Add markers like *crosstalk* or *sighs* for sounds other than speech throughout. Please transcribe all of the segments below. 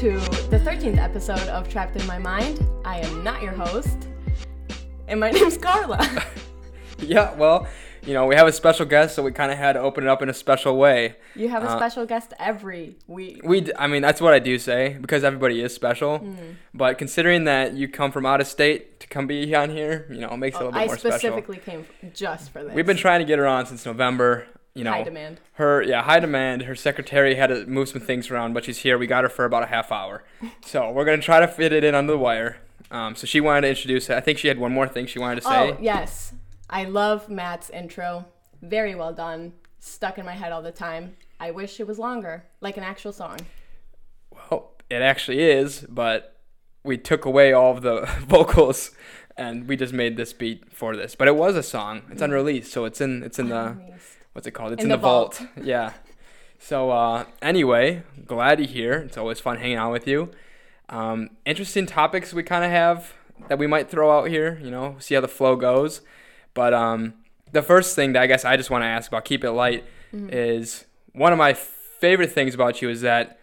to the 13th episode of Trapped in My Mind. I am not your host, and my *laughs* name's Carla. *laughs* Yeah, well, you know, we have a special guest, so we kind of had to open it up in a special way. You have a Uh, special guest every week. We, d- I mean, that's what I do say because everybody is special. Mm. But considering that you come from out of state to come be on here, you know, it makes it a little bit I more special. I specifically came just for this. We've been trying to get her on since November. You know, high demand. her yeah, high demand. Her secretary had to move some things around, but she's here. We got her for about a half hour, so we're gonna try to fit it in under the wire. Um, so she wanted to introduce. I think she had one more thing she wanted to say. Oh yes, I love Matt's intro. Very well done. Stuck in my head all the time. I wish it was longer, like an actual song. Well, it actually is, but we took away all of the *laughs* vocals and we just made this beat for this. But it was a song. It's unreleased, so it's in it's in the what's it called? It's In in, the the, vault. *laughs* yeah. So uh, anyway, glad you're here. It's always fun hanging out with you. Um, interesting topics we kind of have that we might throw out here. You know, see how the flow goes. But um, the first thing that I guess I just want to ask about, keep it light, is one of my favorite things about you is that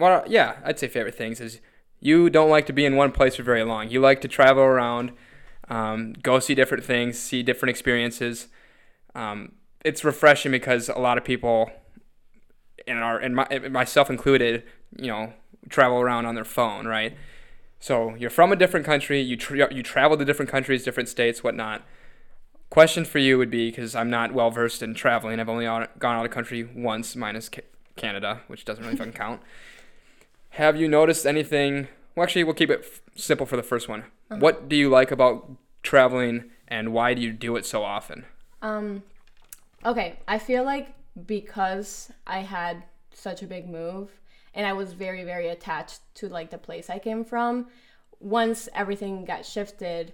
well, yeah, I'd say favorite things is you don't like to be in one place for very long. You like to travel around, um, go see different things, see different experiences. Um, it's refreshing because a lot of people, and our and my, myself included, you know, travel around on their phone, right? So you're from a different country. You tra- you travel to different countries, different states, whatnot. Question for you would be because I'm not well versed in traveling. I've only out, gone out of country once, minus Ca- Canada, which doesn't really fucking count. Have you noticed anything? Well, actually, we'll keep it f- simple for the first one. What do you like about traveling, and why do you do it so often? Um, okay, I feel like because I had such a big move and I was very, very attached to like the place I came from, once everything got shifted,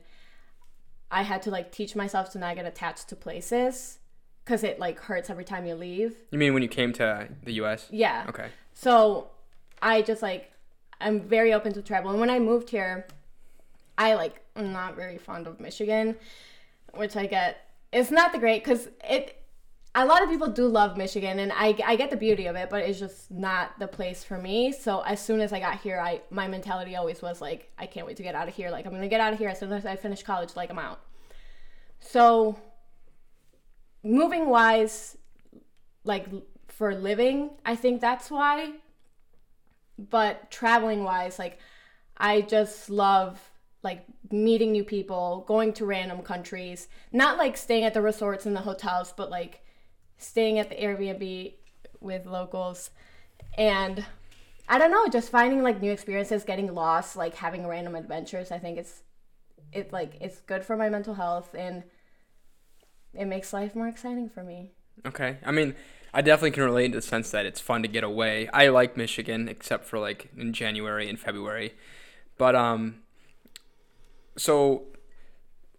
I had to like teach myself to not get attached to places because it like hurts every time you leave. You mean when you came to uh, the U.S.? Yeah. Okay. So I just like I'm very open to travel. And when I moved here, I like I'm not very fond of Michigan, which I get. It's not the great because it. A lot of people do love Michigan, and I, I get the beauty of it, but it's just not the place for me. So as soon as I got here, I my mentality always was like, I can't wait to get out of here. Like I'm gonna get out of here as soon as I finish college. Like I'm out. So moving wise, like for living, I think that's why but traveling wise like i just love like meeting new people going to random countries not like staying at the resorts and the hotels but like staying at the airbnb with locals and i don't know just finding like new experiences getting lost like having random adventures i think it's it like it's good for my mental health and it makes life more exciting for me Okay. I mean, I definitely can relate in the sense that it's fun to get away. I like Michigan, except for like in January and February. But um, so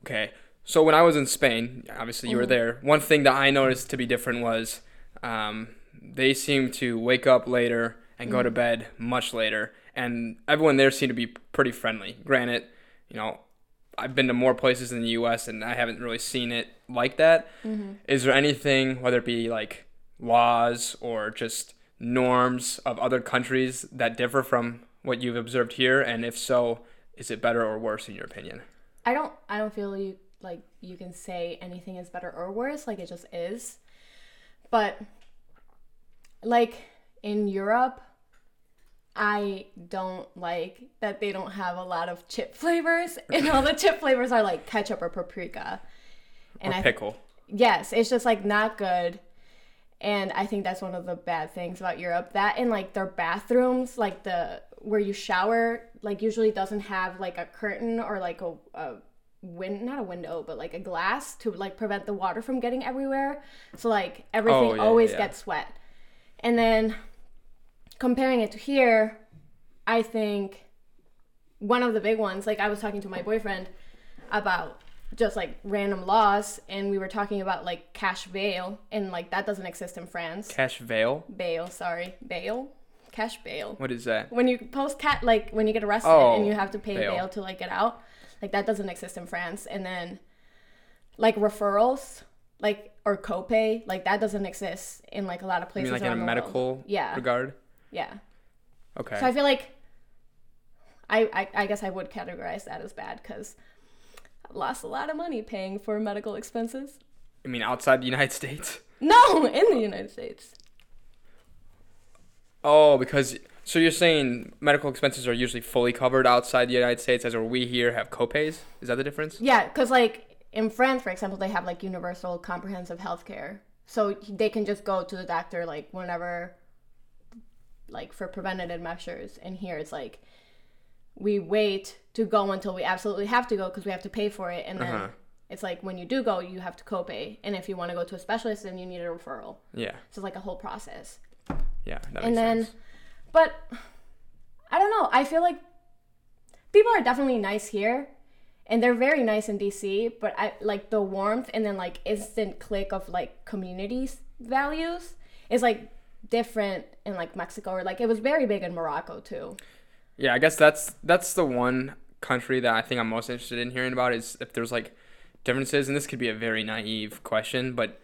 okay. So when I was in Spain, obviously you were mm. there. One thing that I noticed to be different was um, they seem to wake up later and go to mm. bed much later, and everyone there seemed to be pretty friendly. Granted, you know, I've been to more places in the U.S. and I haven't really seen it like that. Mm-hmm. Is there anything, whether it be like laws or just norms of other countries that differ from what you've observed here? And if so, is it better or worse in your opinion? I don't I don't feel you like you can say anything is better or worse, like it just is. But like in Europe, I don't like that they don't have a lot of chip flavors *laughs* and all the chip flavors are like ketchup or paprika. And or I pickle? yes, it's just like not good. And I think that's one of the bad things about Europe. That and like their bathrooms, like the where you shower, like usually doesn't have like a curtain or like a, a win not a window, but like a glass to like prevent the water from getting everywhere. So like everything Oh, yeah, always yeah. gets wet. And then comparing it to here, I think one of the big ones, like I was talking to my boyfriend about just like random laws and we were talking about like cash bail and like that doesn't exist in France. Cash bail Bail, sorry. Bail? Cash bail. What is that? When you post cat like when you get arrested Oh, and you have to pay bail. bail. to like get out. Like that doesn't exist in France. And then like referrals, like or copay, like that doesn't exist in like a lot of places mean, like in a the world. medical Yeah. regard? Yeah. Okay. So I feel like I, I, I guess I would categorize that as bad because I've lost a lot of money paying for medical expenses. I mean, outside the United States. No, in the United States. Oh, because so you're saying medical expenses are usually fully covered outside the United States, as where we here have copays. Is that the difference? Yeah, because like in France, for example, they have like universal comprehensive health care. So they can just go to the doctor like whenever, like for preventative measures. And here it's like we wait to go until we absolutely have to go because we have to pay for it. And then Uh-huh. it's like when you do go, you have to copay. And if you want to go to a specialist, then you need a referral. Yeah. So it's like a whole process. Yeah. That makes and then sense. But i don't know. I feel like people are definitely nice here and they're very nice in dc but i like the warmth and then like instant click of like communities values is like different in like mexico or like it was very big in morocco too. Yeah, I guess that's that's the one country that I think I'm most interested in hearing about is if there's like differences, and this could be a very naive question, but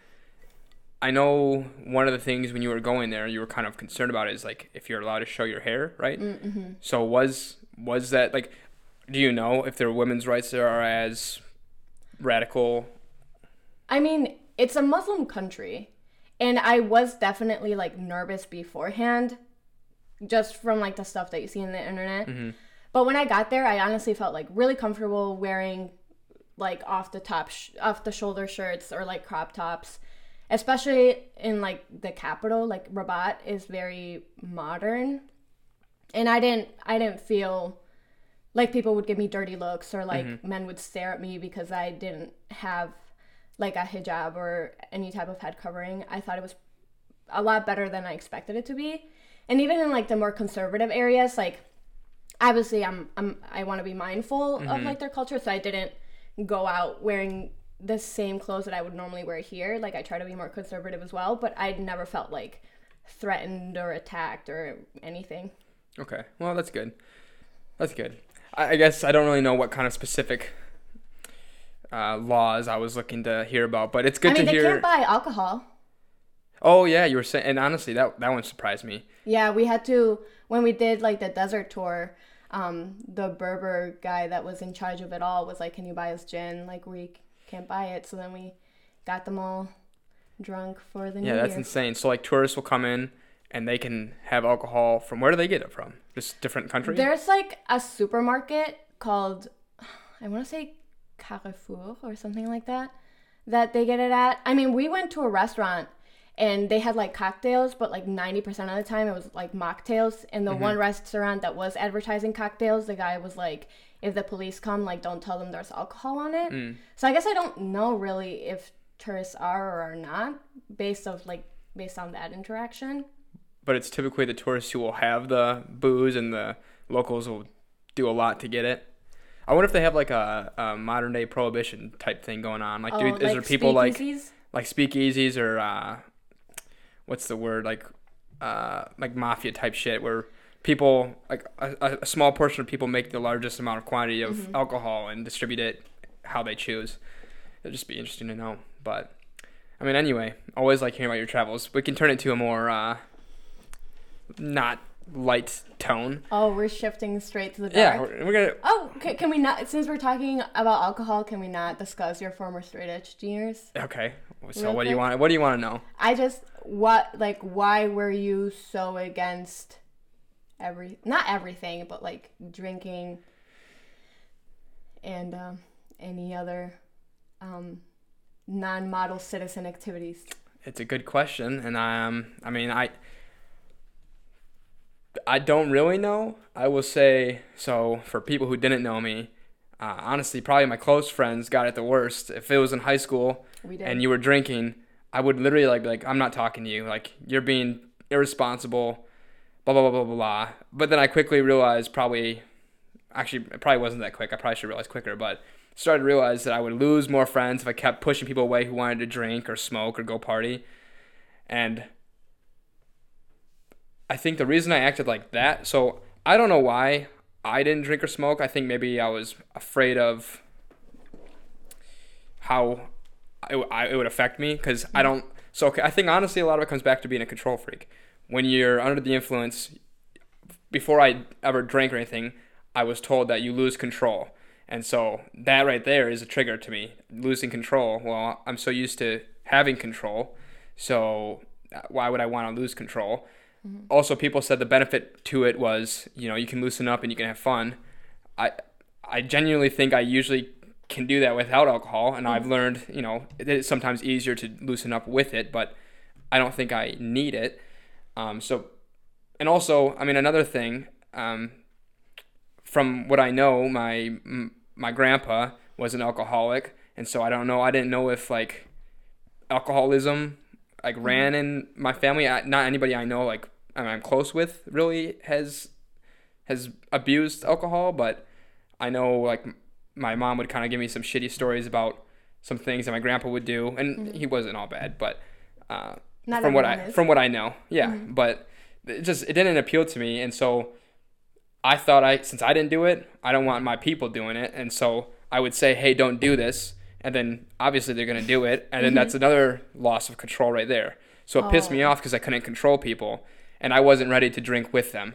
I know one of the things when you were going there, you were kind of concerned about is like if you're allowed to show your hair, right? mm-hmm. So was was that like, do you know if their women's rights there are as radical? i mean it's a muslim country and i was definitely like nervous beforehand just from like the stuff that you see in the internet hmm But when I got there, I honestly felt like really comfortable wearing like off the top, sh- off the shoulder shirts or like crop tops, especially in like the capital. Like Rabat is very modern, and I didn't, I didn't feel like people would give me dirty looks or like mm-hmm. men would stare at me because I didn't have like a hijab or any type of head covering. I thought it was a lot better than I expected it to be. And even in like the more conservative areas, like obviously I'm I'm I want to be mindful of mm-hmm. like their culture, so I didn't go out wearing the same clothes that I would normally wear here. Like I try to be more conservative as well, but I'd never felt like threatened or attacked or anything. Okay, well that's good. That's good. I, I guess I don't really know what kind of specific uh, laws I was looking to hear about, but it's good I mean, to they hear. can't buy alcohol. Oh yeah, you were saying, and honestly, that that one surprised me. Yeah, we had to when we did like the desert tour. Um, the Berber guy that was in charge of it all was like, "Can you buy us gin? Like we can't buy it." So then we got them all drunk for the Yeah, that's year. insane. So like tourists will come in and they can have alcohol from where do they get it from? Just different countries. There's like a supermarket called I want to say Carrefour or something like that that they get it at. I mean, we went to a restaurant and they had like cocktails, but like 90% of the time it was like mocktails. And the mm-hmm. one restaurant that was advertising cocktails, the guy was like, if the police come, like don't tell them there's alcohol on it. Mm. So I guess I don't know really if tourists are or are not based of like based on that interaction. But it's typically the tourists who will have the booze and the locals will do a lot to get it. I wonder if they have like a, a modern day prohibition type thing going on. Like, do, Oh, is there people like like speakeasies or uh, what's the word like uh, like mafia type shit where people like a, a small portion of people make the largest amount of quantity of Mm-hmm. alcohol and distribute it how they choose. It'd just be interesting to know. But I mean, anyway, always like hearing about your travels. We can turn it to a more uh, not light tone. Oh, we're shifting straight to the dark. Yeah, we're, we're gonna. Oh, can, can we not? Since we're talking about alcohol, can we not discuss your former straight edge years? Okay. So Real what do you want? What do you want to know? I just what like why were you so against every not everything, but like drinking and um, any other um, non-model citizen activities? It's a good question, and I um, I mean, I, I don't really know. I will say so for people who didn't know me. Uh, honestly, probably my close friends got it the worst. If it was in high school and you were drinking, I would literally like like I'm not talking to you. Like you're being irresponsible. Blah blah blah blah blah. blah. But then I quickly realized probably, actually it probably wasn't that quick. I probably should realize quicker. But started to realize that I would lose more friends if I kept pushing people away who wanted to drink or smoke or go party. And I think the reason I acted like that, so I don't know why I didn't drink or smoke. I think maybe I was afraid of how it, it would affect me because I don't. So I think honestly, a lot of it comes back to being a control freak. When you're under the influence, before I ever drank or anything, I was told that you lose control. And so that right there is a trigger to me. Losing control. Well, I'm so used to having control. So uh, why would I want to lose control? Also, people said the benefit to it was, you know, you can loosen up and you can have fun. I I genuinely think I usually can do that without alcohol, and I've learned, you know, it is sometimes easier to loosen up with it, but I don't think I need it. Um, so, and also, I mean, another thing, um, from what I know, my my grandpa was an alcoholic, and so I don't know. I didn't know if like alcoholism like ran in my family. I, not anybody I know like I mean, I'm close with really has has abused alcohol, but I know like my mom would kind of give me some shitty stories about some things that my grandpa would do, and he wasn't all bad, but uh, Not from what I is. from what I know, yeah. Mm-hmm. But it just it didn't appeal to me, and so I thought I since I didn't do it, I don't want my people doing it, and so I would say, hey, don't do this, and then obviously they're gonna do it, and then mm-hmm. that's another loss of control right there. So it pissed me Oh. off because I couldn't control people, and I wasn't ready to drink with them.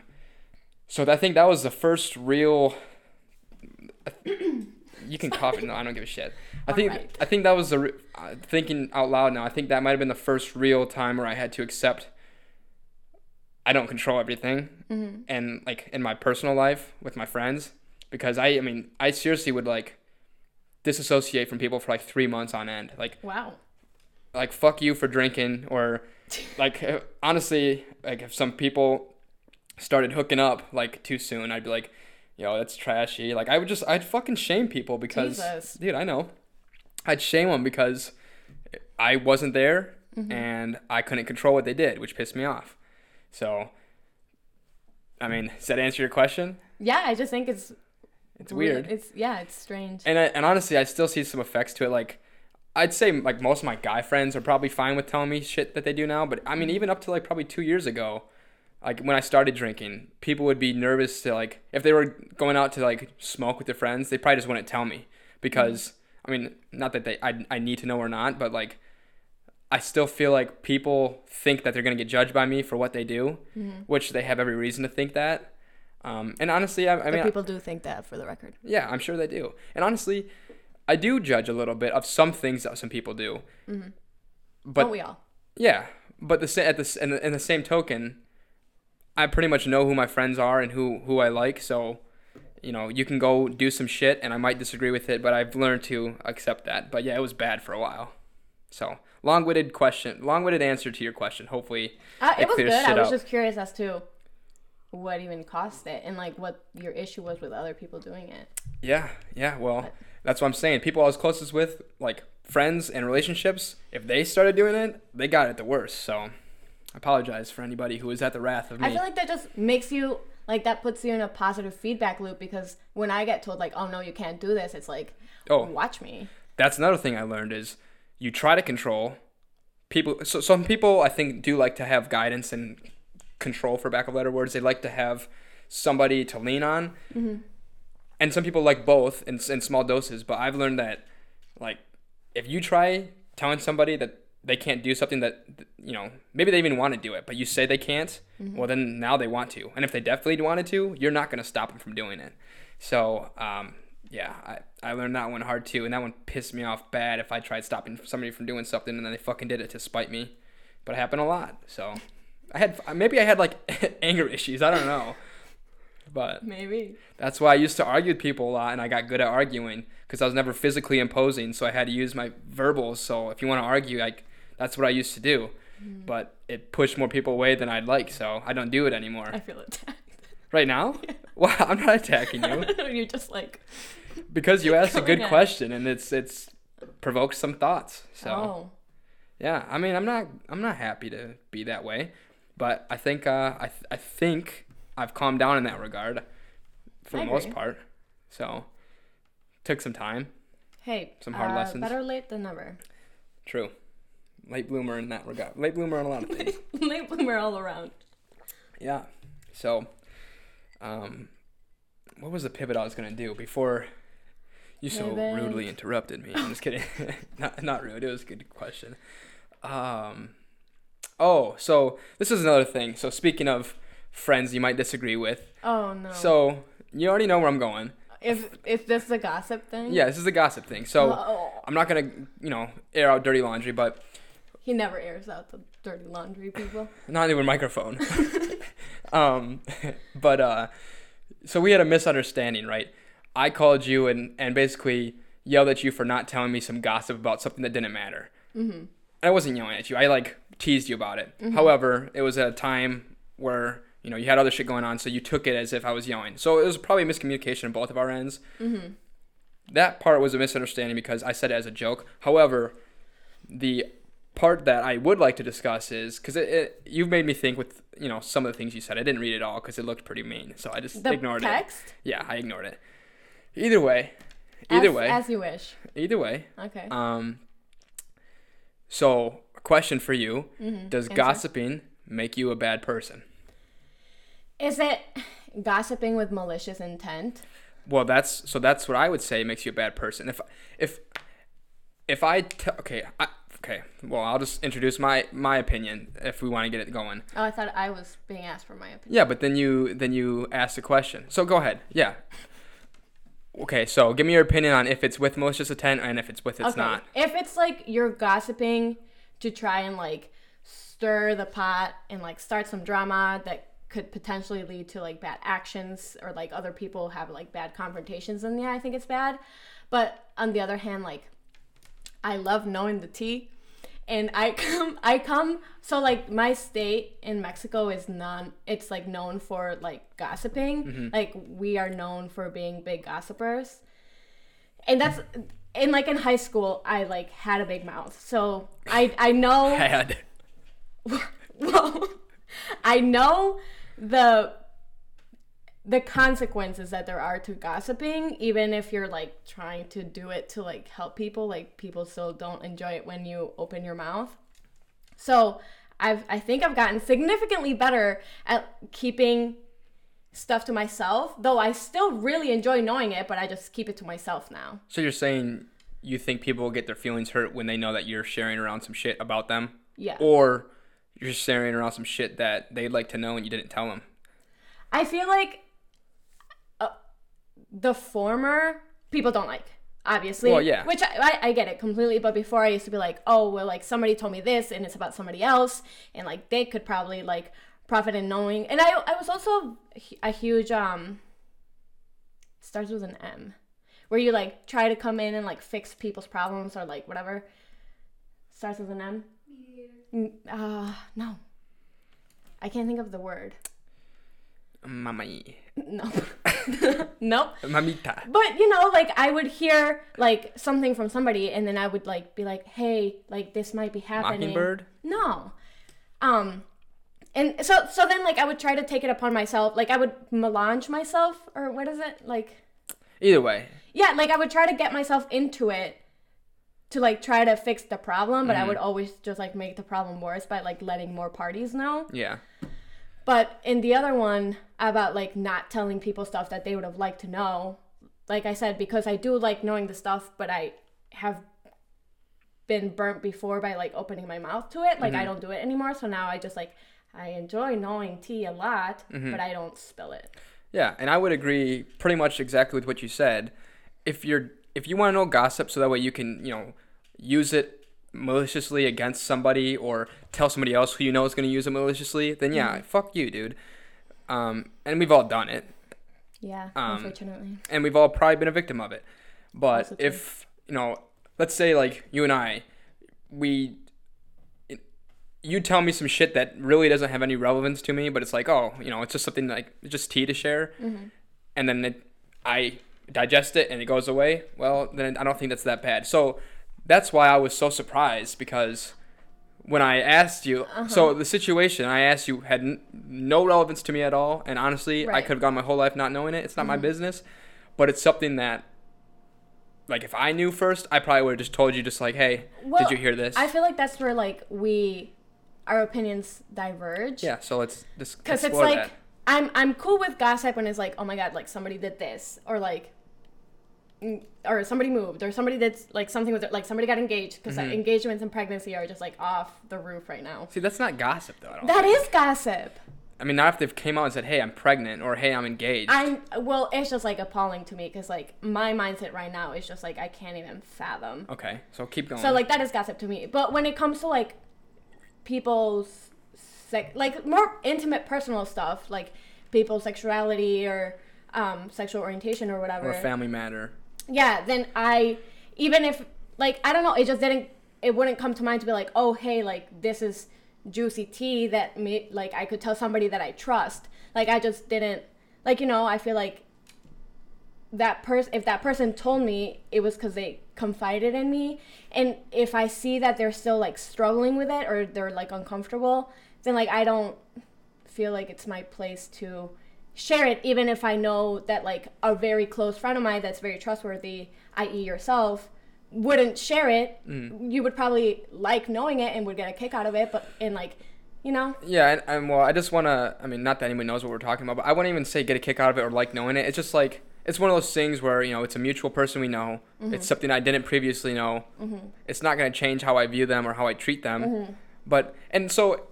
So I think that was the first real. You can cough it. No, I don't give a shit. I think Alright. I think that was the uh, thinking out loud now. I think that might have been the first real time where I had to accept I don't control everything, Mm-hmm. and like in my personal life with my friends, because I I mean I seriously would like disassociate from people for like three months on end. Like Wow. like fuck you for drinking or *laughs* like honestly like if some people started hooking up like too soon i'd be like yo that's trashy like i would just i'd fucking shame people because Jesus. dude i know i'd shame them because i wasn't there mm-hmm. and i couldn't control what they did which pissed me off so i mean does that answer your question Yeah, I just think it's it's weird It's yeah, it's strange. and I, and honestly, I still see some effects to it. Like, I'd say like most of my guy friends are probably fine with telling me shit that they do now. But I mean, mm-hmm. even up to like probably two years ago, like when I started drinking, people would be nervous to like if they were going out to like smoke with their friends, they probably just wouldn't tell me because I mean, not that they I I need to know or not, but like. I still feel like people think that they're gonna get judged by me for what they do, which they have every reason to think that. Um, and honestly, I, I but mean, people do think that for the record. yeah, I'm sure they do. And honestly, I do judge a little bit of some things that some people do. But But we all. yeah, but the at the in the, in the same token, I pretty much know who my friends are and who who I like. So, you know, you can go do some shit, and I might disagree with it, but I've learned to accept that. But yeah, it was bad for a while. So long-winded question, long-winded answer to your question. Hopefully, Uh, It it was good. I was up. just curious as to what even caused it and like what your issue was with other people doing it. Yeah, yeah. Well, that's what I'm saying. People I was closest with, like friends and relationships, if they started doing it, they got it the worst. So, I apologize for anybody who was at the wrath of me. I feel like that just makes you like that puts you in a positive feedback loop because when I get told like, "Oh no, you can't do this," it's like, Oh. watch me." that's another thing I learned is you try to control people. So some people I think do like to have guidance and control, for lack of better words. They like to have somebody to lean on, mm-hmm. and some people like both in, in small doses. But I've learned that like if you try telling somebody that they can't do something that you know maybe they even want to do it but you say they can't well then now they want to. And if they definitely wanted to you're not going to stop them from doing it. So um, yeah I, I learned that one hard too and that one pissed me off bad if i tried stopping somebody from doing something and then they fucking did it to spite me. But it happened a lot so. I had maybe i had like *laughs* anger issues i don't know. But Maybe. that's why I used to argue with people a lot, and I got good at arguing because I was never physically imposing, so I had to use my verbals. So if you want to argue, like that's what I used to do, but it pushed more people away than I'd like, so I don't do it anymore. I feel attacked. *laughs* Right now, *laughs* well, I'm not attacking you *laughs* You're just like, because you asked a good at- question, and it's it's provoked some thoughts. So oh, yeah, I mean, I'm not I'm not happy to be that way, but I think uh, I th- I think I've calmed down in that regard for I the most part. So took some time. hey, Some hard uh, lessons. Better late than never. True. Late bloomer in that regard. Late bloomer on a lot of things. *laughs* late bloomer all around. yeah. So, um, what was the pivot I was gonna do before you so Pivot. rudely interrupted me? I'm just kidding. *laughs* not not rude. It was a good question. Um, oh, so this is another thing. So speaking of friends you might disagree with. Oh no. So you already know where I'm going. if if this is a gossip thing. Yeah, this is a gossip thing. So Oh. I'm not gonna, you know, air out dirty laundry, but He never airs out the dirty laundry, people. *laughs* not even microphone. *laughs* um, *laughs* but uh, so we had a misunderstanding, right? I called you and and basically yelled at you for not telling me some gossip about something that didn't matter. Mm-hmm. I wasn't yelling at you. I like teased you about it. However, it was at a time where you know you had other shit going on, so you took it as if I was yelling. So it was probably a miscommunication on both of our ends. Mm-hmm. That part was a misunderstanding because I said it as a joke. However, the part that I would like to discuss is because it, it, you've made me think with you know some of the things you said. I didn't read it all because it looked pretty mean, so I just The ignored text. it. Yeah, I ignored it. Either way, either as, way, As you wish. either way. Okay. Um. So, a question for you: Mm-hmm. Does Answer. gossiping make you a bad person? Is it gossiping with malicious intent? Well, that's so. That's what I would say makes you a bad person. If if if I t- okay I, okay. Well, I'll just introduce my my opinion if we want to get it going. Oh, I thought I was being asked for my opinion. Yeah, but then you then you asked a question. So go ahead. Yeah. Okay, so give me your opinion on if it's with malicious intent and if it's with it's okay. not. If it's like you're gossiping to try and like stir the pot and like start some drama that could potentially lead to like bad actions or like other people have like bad confrontations, then yeah, I think it's bad. But on the other hand, like I love knowing the tea. And I *laughs* come I come so like my state in Mexico is non it's like known for like gossiping. Mm-hmm. Like we are known for being big gossipers. And that's and like in high school I like had a big mouth. So I I know *laughs* had. *laughs* well, I know the the consequences that there are to gossiping even if you're like trying to do it to like help people like people still don't enjoy it when you open your mouth. So i've i think i've gotten significantly better at keeping stuff to myself though i still really enjoy knowing it but i just keep it to myself now. So you're saying you think people will get their feelings hurt when they know that you're sharing around some shit about them, yeah. Or you're sharing around some shit that they'd like to know and you didn't tell them. I feel like the former people don't like, obviously. Well, yeah. Which I, I, I get it completely. But before I used to be like, oh, well, like somebody told me this and it's about somebody else. And like they could probably like profit in knowing. And I, I was also a huge, um, starts with an M, where you like try to come in and like fix people's problems or like whatever. Starts with an M. Mm, Uh, no. I can't think of the word. Mami. No. *laughs* nope. Mamita. But you know, like I would hear like something from somebody and then I would like be like, "Hey, like this might be happening." Mockingbird? No. Um and so so then like I would try to take it upon myself. Like I would melange myself or what is it? Like Either way, yeah, like I would try to get myself into it to like try to fix the problem, but I would always just like make the problem worse by like letting more parties know. yeah. But in the other one about like not telling people stuff that they would have liked to know, like I said, because I do like knowing the stuff, but I have been burnt before by like opening my mouth to it. Like I mm-hmm. don't do it anymore. So now I just like I enjoy knowing tea a lot, mm-hmm. but I don't spill it. Yeah, and I would agree pretty much exactly with what you said. If you're if you want to know gossip so that way you can, you know, use it maliciously against somebody or tell somebody else who you know is going to use it maliciously, then yeah, mm-hmm. fuck you, dude. Um, and we've all done it, Yeah, Um, unfortunately. and we've all probably been a victim of it. But if, you know, let's say like you and I, we you tell me some shit that really doesn't have any relevance to me, but it's like, oh, you know, it's just something like just tea to share, and then it, I digest it and it goes away. Well, then I don't think that's that bad. So that's why I was so surprised because when I asked you, uh-huh. so the situation I asked you had n- no relevance to me at all, and honestly, I could have gone my whole life not knowing it. It's not my mm-hmm. business, but it's something that. Like if I knew first, I probably would have just told you, just like, "Hey, Well, did you hear this?" I feel like that's where like we our opinions diverge. Yeah, so let's just because it's like that. I'm I'm cool with gossip when it's like oh my god like somebody did this or like or somebody moved or somebody that's like something with like somebody got engaged because Mm-hmm. like, engagements and pregnancy are just like off the roof right now. See, that's not gossip though. I don't That think. is gossip. I mean, not if they've came out and said, "Hey, I'm pregnant," or "Hey, I'm engaged." I'm well. It's just like appalling to me because like my mindset right now is just like I can't even fathom. okay, so keep going. So like that is gossip to me. But when it comes to like people's sex, like more intimate, personal stuff, like people's sexuality or um, sexual orientation or whatever. or family matter. Yeah, then I even if like I don't know, it just didn't. It wouldn't come to mind to be like, oh hey, like this is juicy tea that me like I could tell somebody that I trust. Like I just didn't like you know I feel like that person if that person told me it was because they confided in me and if i see that they're still like struggling with it or they're like uncomfortable then like i don't feel like it's my place to share it even if i know that like a very close friend of mine that's very trustworthy i.e yourself wouldn't share it mm. you would probably like knowing it and would get a kick out of it but in like you know Yeah, and, and well, I just want to. I mean, not that anyone knows what we're talking about, but I wouldn't even say get a kick out of it or like knowing it. It's just like it's one of those things where you know it's a mutual person we know. Mm-hmm. It's something I didn't previously know. Mm-hmm. It's not going to change how I view them or how I treat them. Mm-hmm. But and so,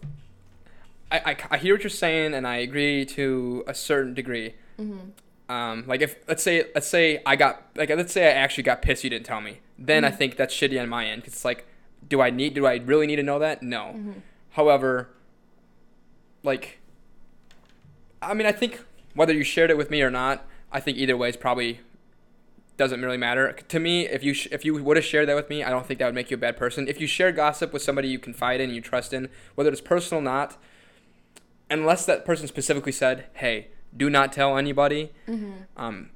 I, I I hear what you're saying, and I agree to a certain degree. Mm-hmm. Um, like if let's say let's say I got like let's say I actually got pissed you didn't tell me, then I mm-hmm. think that's shitty on my end 'cause it's like, do I need do I really need to know that? No. Mm-hmm. However, like, I mean I think whether you shared it with me or not, I think either way is probably doesn't really matter to me. If you sh- if you would have shared that with me, I don't think that would make you a bad person. If you share gossip with somebody you confide in and you trust in, whether it's personal or not, unless that person specifically said, "Hey, do not tell anybody," um,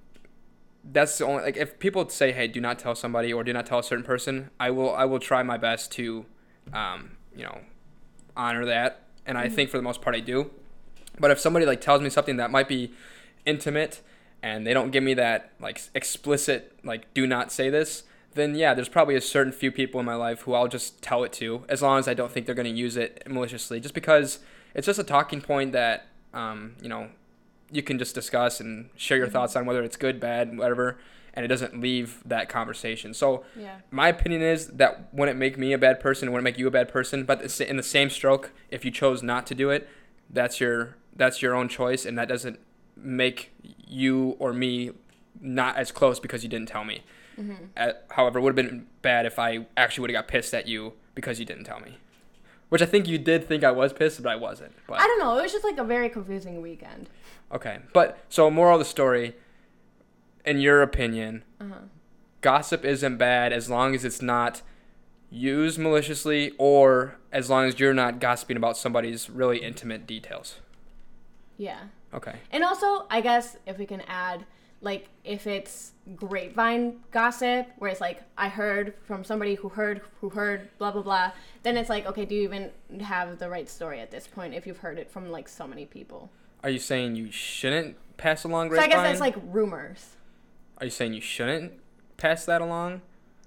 that's the only like if people say, "Hey, do not tell somebody" or "Do not tell a certain person," I will I will try my best to, um, you know, honor that, and I think for the most part I do. But if somebody like tells me something that might be intimate and they don't give me that like explicit like do not say this, then yeah, there's probably a certain few people in my life who I'll just tell it to as long as I don't think they're going to use it maliciously just because it's just a talking point that um, you know, you can just discuss and share your thoughts on whether it's good, bad, whatever, and it doesn't leave that conversation. So yeah my opinion is that wouldn't make me a bad person, it wouldn't make you a bad person. But in the same stroke, if you chose not to do it, that's your that's your own choice, and that doesn't make you or me not as close because you didn't tell me. Uh, however, it would have been bad if I actually would have got pissed at you because you didn't tell me. Which I think you did think I was pissed, but I wasn't. But i don't know it was just like a very confusing weekend okay, but so moral of the story, in your opinion, uh-huh. gossip isn't bad as long as it's not used maliciously or as long as you're not gossiping about somebody's really intimate details. yeah Okay. And also, I guess if we can add, like, if it's grapevine gossip, where it's like, I heard from somebody who heard, who heard, blah, blah, blah, then it's like, okay, do you even have the right story at this point if you've heard it from, like, so many people? Are you saying you shouldn't pass along grapevine? So I guess that's, like, rumors. Are you saying you shouldn't pass that along?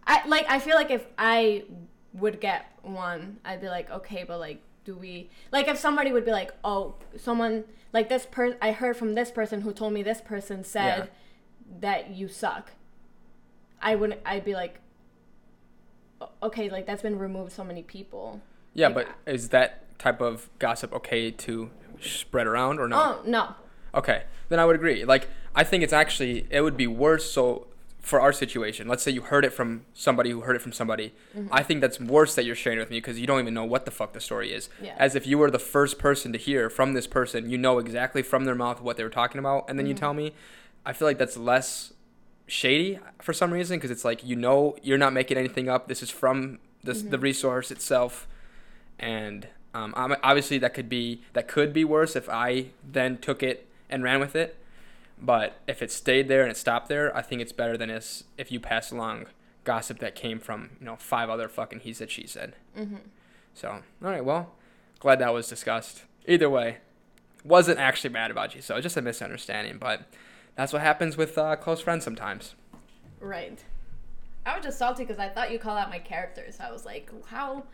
I, like, I feel like if I would get one, I'd be like, okay, but, like, do we, like, if somebody would be like, oh, someone, like, this person, I heard from this person who told me this person said that you suck. I wouldn't, I'd be like, okay, like, that's been removed so many people. Yeah, Like, but is that type of gossip okay to spread around or not? Oh, no. Okay, then I would agree. Like, I think it's actually it would be worse. So for our situation, let's say you heard it from somebody who heard it from somebody. Mm-hmm. I think that's worse that you're sharing it with me because you don't even know what the fuck the story is. Yeah. As if you were the first person to hear from this person, you know exactly from their mouth what they were talking about, and then Mm-hmm. you tell me. I feel like that's less shady for some reason because it's like you know you're not making anything up. This is from this Mm-hmm. the resource itself, and um, I'm- obviously that could be that could be worse if I then took it and ran with it. But if it stayed there and it stopped there, I think it's better than is if you pass along gossip that came from you know five other fucking he said she said. Mm-hmm. So all right, well, glad that was discussed. Either way, wasn't actually mad about you, so just a misunderstanding. But that's what happens with uh, close friends sometimes. Right. I was just salty because I thought you called out my characters. I was like, how,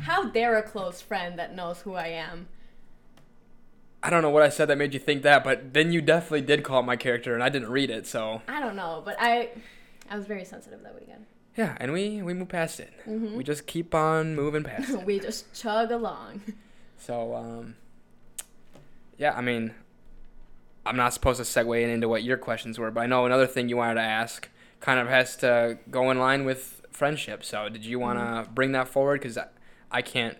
how dare a close friend that knows who I am? I don't know what I said that made you think that, but then you definitely did call my character, and I didn't read it. So I don't know, but I, I was very sensitive that weekend. yeah, and we we move past it. Mhm. We just keep on moving past *laughs* it. we just chug along. So um, Yeah, I mean, I'm not supposed to segue in into what your questions were, but I know another thing you wanted to ask kind of has to go in line with friendship. So, did you want to Mm-hmm. bring that forward? Because I, I can't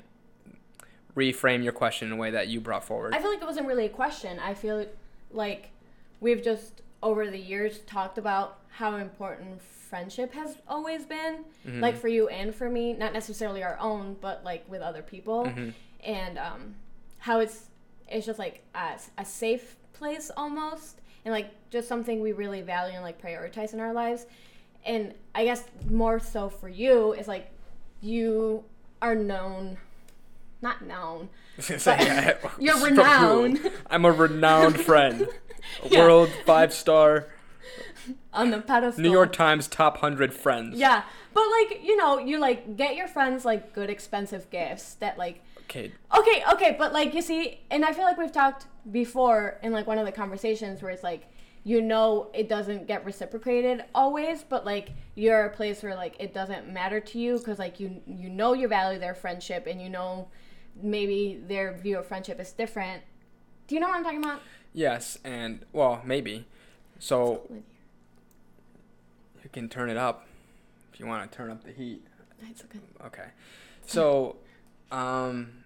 reframe your question in a way that you brought forward. I feel like it wasn't really a question. I feel like we've just over the years talked about how important friendship has always been, Mhm. like for you and for me, not necessarily our own, but like with other people, Mhm. and um, how it's it's just like a, a safe place almost, and like just something we really value and like prioritize in our lives. And I guess more so for you is like you are known, not known, *laughs* yeah, *laughs* you're renowned. I'm a renowned *laughs* friend. Yeah. World five star on the pedestal. New York Times top hundred friends. Yeah, but like you know, you like get your friends like good expensive gifts that like Okay. okay, okay, but like you see, and I feel like we've talked before in like one of the conversations where it's like you know it doesn't get reciprocated always, but like you're a place where like it doesn't matter to you because like you you know you value their friendship and you know maybe their view of friendship is different. Do you know what I'm talking about? Yes, and well, maybe. So you can turn it up if you want to turn up the heat. Okay. Okay. So, um,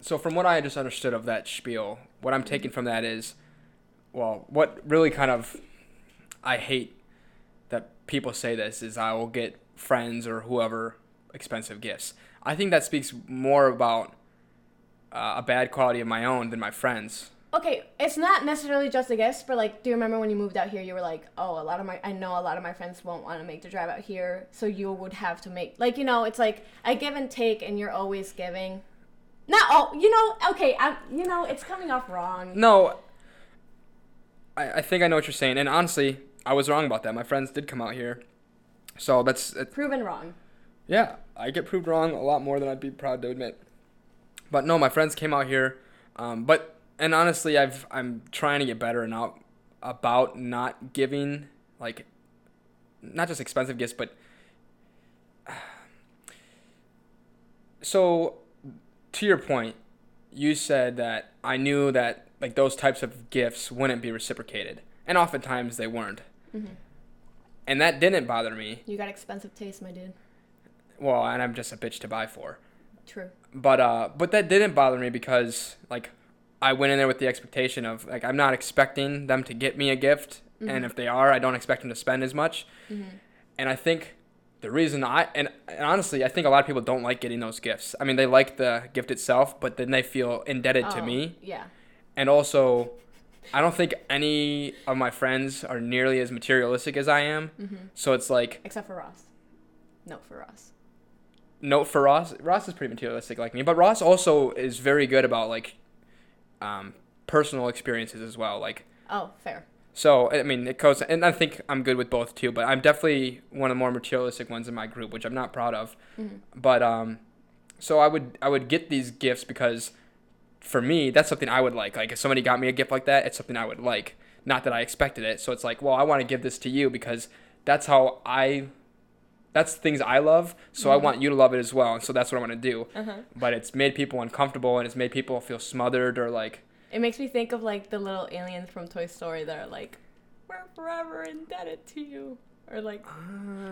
so from what I just understood of that spiel, what I'm taking from that is, well, what really kind of I hate that people say this is I will get friends or whoever expensive gifts. I think that speaks more about uh, a bad quality of my own than my friends. Okay, it's not necessarily just the gifts, but like, do you remember when you moved out here? You were like, oh, a lot of my, I know a lot of my friends won't want to make the drive out here, so you would have to make, like, you know, it's like a give and take, and you're always giving. Not all, you know, okay, I, you know, it's coming off wrong. No, I, I think I know what you're saying, and honestly, I was wrong about that. My friends did come out here, so that's it, Proven wrong. yeah. I get proved wrong a lot more than I'd be proud to admit. But no, my friends came out here, um, but and honestly, I've I'm trying to get better and out about not giving like not just expensive gifts, but *sighs* so to your point, you said that I knew that like those types of gifts wouldn't be reciprocated, and oftentimes they weren't, hmm and that didn't bother me. You got expensive taste, my dude. Well, and I'm just a bitch to buy for. True. but uh but that didn't bother me because like i went in there with the expectation of like i'm not expecting them to get me a gift and Mhm. if they are i don't expect them to spend as much hmm and i think the reason i and, and honestly i think a lot of people don't like getting those gifts i mean they like the gift itself but then they feel indebted to Oh, me Yeah. and also i don't think any of my friends are nearly as materialistic as i am hmm so it's like Except for Ross. No, for Ross. note for Ross. Ross is pretty materialistic like me, but Ross also is very good about like um, personal experiences as well. Like Oh, fair. So, I mean, it goes, and I think I'm good with both too. But I'm definitely one of the more materialistic ones in my group, which I'm not proud of. hmm But um, so I would I would get these gifts because for me that's something I would like. Like if somebody got me a gift like that, it's something I would like. Not that I expected it. So it's like, well, I want to give this to you because that's how I. That's things I love, so I Mhm. want you to love it as well, and so that's what I want to do. Uh huh. But it's made people uncomfortable, and it's made people feel smothered or like, It makes me think of like the little aliens from Toy Story that are like, "We're forever indebted to you," or like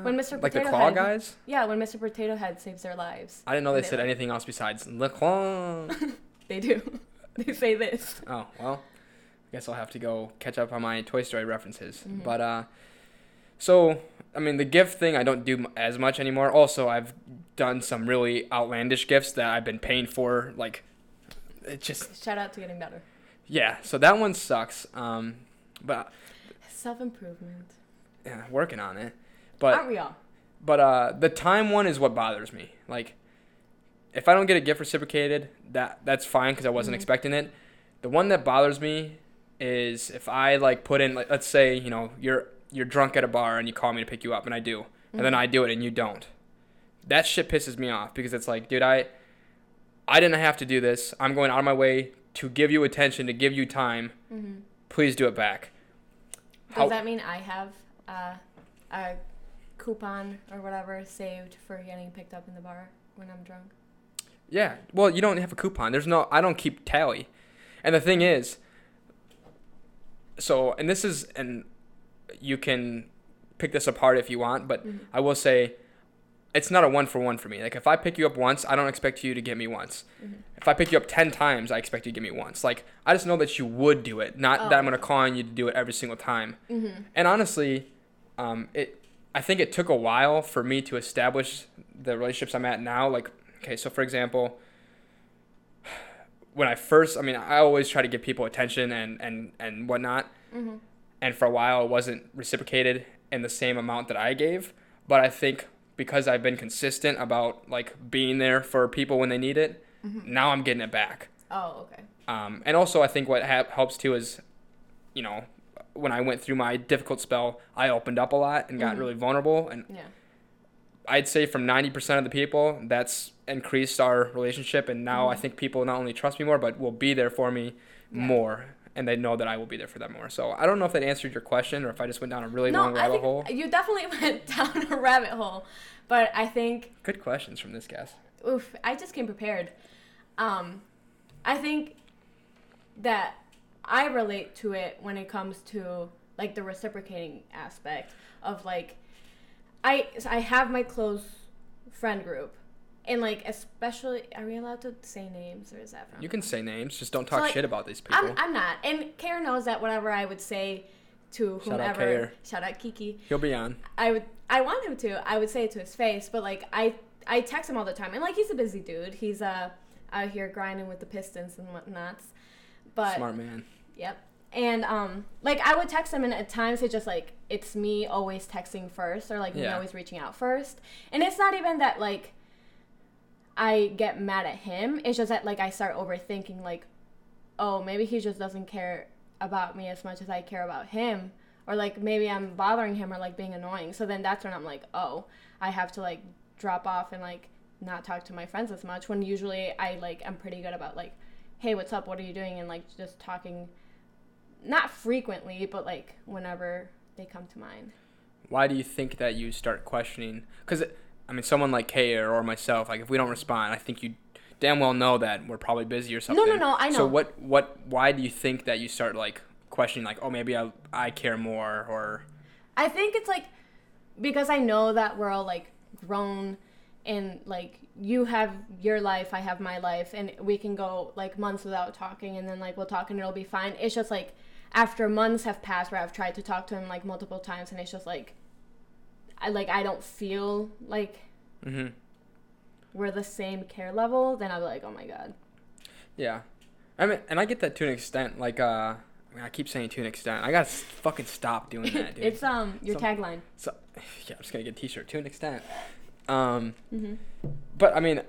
when Mr. like the Potato claw Head, guys. Yeah, when Mr. Potato Head saves their lives. I didn't know they They said *laughs* like- anything else besides le claw. *laughs* They do. *laughs* they say this. Oh well, I guess I'll have to go catch up on my Toy Story references. Mhm. But uh, so I mean, the gift thing I don't do as much anymore. Also, I've done some really outlandish gifts that I've been paying for. Like, it just Shout out to getting better. yeah. So that one sucks. Um, but Self improvement. yeah, working on it. But Aren't we all? But uh, the time one is what bothers me. Like, if I don't get a gift reciprocated, that that's fine because I wasn't Mhm. expecting it. The one that bothers me is if I like put in, like, let's say you know you're you're drunk at a bar and you call me to pick you up and I do, and then Mhm. I do it and you don't. That shit pisses me off because it's like, dude, I I didn't have to do this. I'm going out of my way to give you attention, to give you time. Mhm. Please do it back. Does How- that mean I have uh, a coupon or whatever saved for getting picked up in the bar when I'm drunk? Yeah. Well, you don't have a coupon. There's no. I don't keep tally. And the thing is, so and this is and you can pick this apart if you want, but Mhm. I will say it's not a one for one for me. Like if I pick you up once, I don't expect you to get me once. Mhm. If I pick you up ten times, I expect you to get me once. Like I just know that you would do it, not that I'm Oh. gonna call on you to do it every single time. Mm-hmm. And honestly, um, it I think it took a while for me to establish the relationships I'm at now. Like, okay, so for example, when I first, I mean, I always try to give people attention and and and whatnot, Mm-hmm. and for a while it wasn't reciprocated in the same amount that I gave. But I think because I've been consistent about like being there for people when they need it, Mm-hmm. now I'm getting it back. Oh, okay. Um, and also, I think what ha- helps too is, you know, when I went through my difficult spell, I opened up a lot and got Mhm. really vulnerable. And Yeah. I'd say from 90% of the people, that's increased our relationship. And now I Mhm. think people not only trust me more, but will be there for me Yeah. more. And they know that I will be there for them more. So I don't know if that answered your question or if I just went down a really long I rabbit think hole. you definitely *laughs* went down a rabbit hole, but I think Good questions from this guest. oof, I just came prepared. Um, I think that I relate to it when it comes to like the reciprocating aspect of like I I have my close friend group. And like especially are we allowed to say names or is that from You can say names, just don't talk like, shit about these people. I'm, I'm not. And Kara knows that whatever I would say to Shout out whomever Kara. shout out Kiki. He'll be on. I would I want him to. I would say it to his face, but like I I text him all the time, and like he's a busy dude. He's uh out here grinding with the Pistons and whatnots. But Smart man. yep. And um like I would text him, and at times it's just like it's me always texting first, or like me always reaching out first. And it's not even that like I get mad at him. It's just that like I start overthinking like, oh maybe he just doesn't care about me as much as I care about him or like maybe I'm bothering him or like being annoying. So then that's when I'm like, oh, I have to like drop off and like not talk to my friends as much when usually I like am pretty good about like, hey, what's up? What are you doing? And like just talking not frequently, but like whenever they come to mind. why do you think that you start questioning? Because I mean, someone like Kay or, or myself, like if we don't respond, I think you damn well know that we're probably busy or something. no, no, no, I know. So what, what, why do you think that you start like questioning, like, oh, maybe I, I care more, or I think it's like because I know that we're all like grown and like you have your life, I have my life, and we can go like months without talking, and then like we'll talk and it'll be fine. It's just like after months have passed where I've tried to talk to him like multiple times, and it's just like I like I don't feel like mm-hmm. we're the same care level. Then I'll be like, oh my god. yeah. I mean, and I get that to an extent. Like, uh, I, mean, I keep saying to an extent. I gotta fucking stop doing that, *laughs* dude. it's um your So- tagline. so, *sighs* yeah, I'm just gonna get a T-shirt to an extent. Um, hmm but I mean,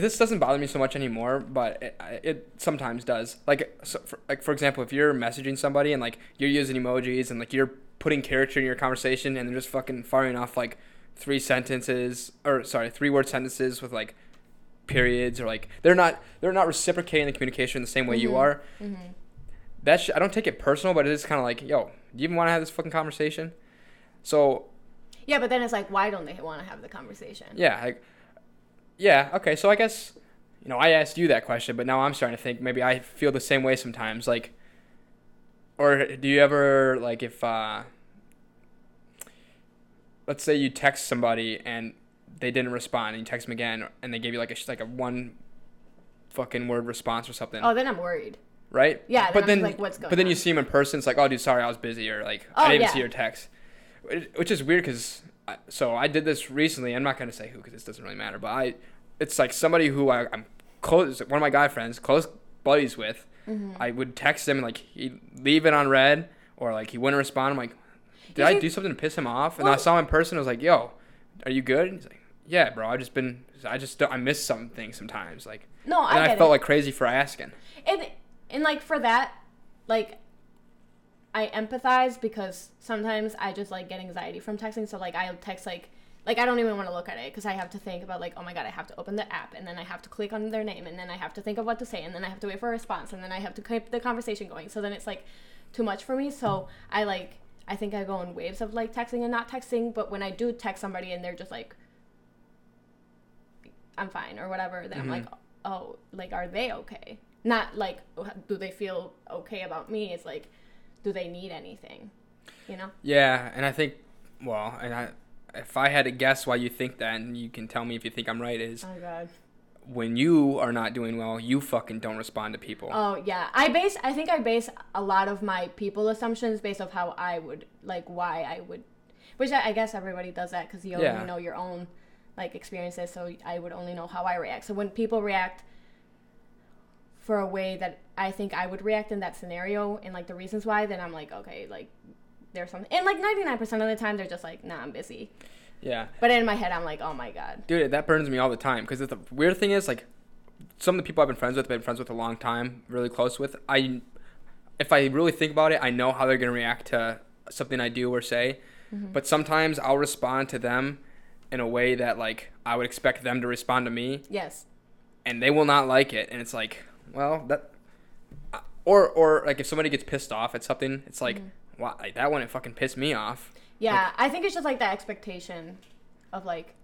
this doesn't bother me so much anymore. But it, it sometimes does. Like, so for, like for example, if you're messaging somebody and like you're using emojis and like you're putting character in your conversation and they're just fucking firing off like three sentences or sorry, three word sentences with like periods or like they're not they're not reciprocating the communication the same way you Mhm. are. hmm That sh- I don't take it personal, but it is kind of like, yo, do you even want to have this fucking conversation? So Yeah, but then it's like, why don't they want to have the conversation? Yeah, like, yeah, okay. So I guess, you know, I asked you that question, but now I'm starting to think maybe I feel the same way sometimes. Like, or do you ever like if, uh, let's say you text somebody and they didn't respond, and you text them again, and they gave you like a like a one fucking word response or something, Oh, then I'm worried. right? Yeah, then but I'm then like, what's going but then you see them in person, it's like, oh, dude, sorry, I was busy, or like Oh, I didn't even yeah. see your text, Which- which is weird because so I did this recently. I'm not gonna say who because this doesn't really matter, but I it's like somebody who I, I'm close, one of my guy friends, close buddies with. Mm-hmm. I would text him and like he'd leave it on read or like he wouldn't respond. I'm like, did I do something to piss him off? And I saw him in person. I was like, yo, are you good? And he's like, yeah, bro. I just been, I just don't, I miss something sometimes. Like, No, I and I, felt it. like crazy for asking. and and like for that, like I empathize because sometimes I just like get anxiety from texting. So like I'll text like like I don't even want to look at it because I have to think about like oh my god I have to open the app and then I have to click on their name and then I have to think of what to say and then I have to wait for a response and then I have to keep the conversation going. So then it's like too much for me. So I like I think I go in waves of like texting and not texting. But when I do text somebody and they're just like I'm fine or whatever, then I'm like Mhm. oh like are they okay? Not like do they feel okay about me? It's like do they need anything? You know? Yeah, and I think, well, and I, if I had to guess why you think that, and you can tell me if you think I'm right, is Oh god. when you are not doing well, you fucking don't respond to people. Oh yeah, I base. I think I base a lot of my people assumptions based off how I would like why I would, which I, I guess everybody does that because you Yeah. only know your own like experiences. So I would only know how I react. So when people react for a way that I think I would react in that scenario and like the reasons why, then I'm like okay, like there's something. And like 99% of the time they're just like nah, I'm busy. yeah. But in my head I'm like oh my god. Dude, that burns me all the time because the weird thing is like some of the people I've been friends with, have been friends with a long time, really close with. I, if I really think about it, I know how they're gonna react to something I do or say, mm-hmm. but sometimes I'll respond to them in a way that like I would expect them to respond to me, Yes. and they will not like it, and it's like, well, that, or or like if somebody gets pissed off at something, it's like, wow, like, that wouldn't fucking piss me off. Yeah, I think it's just like that expectation of like,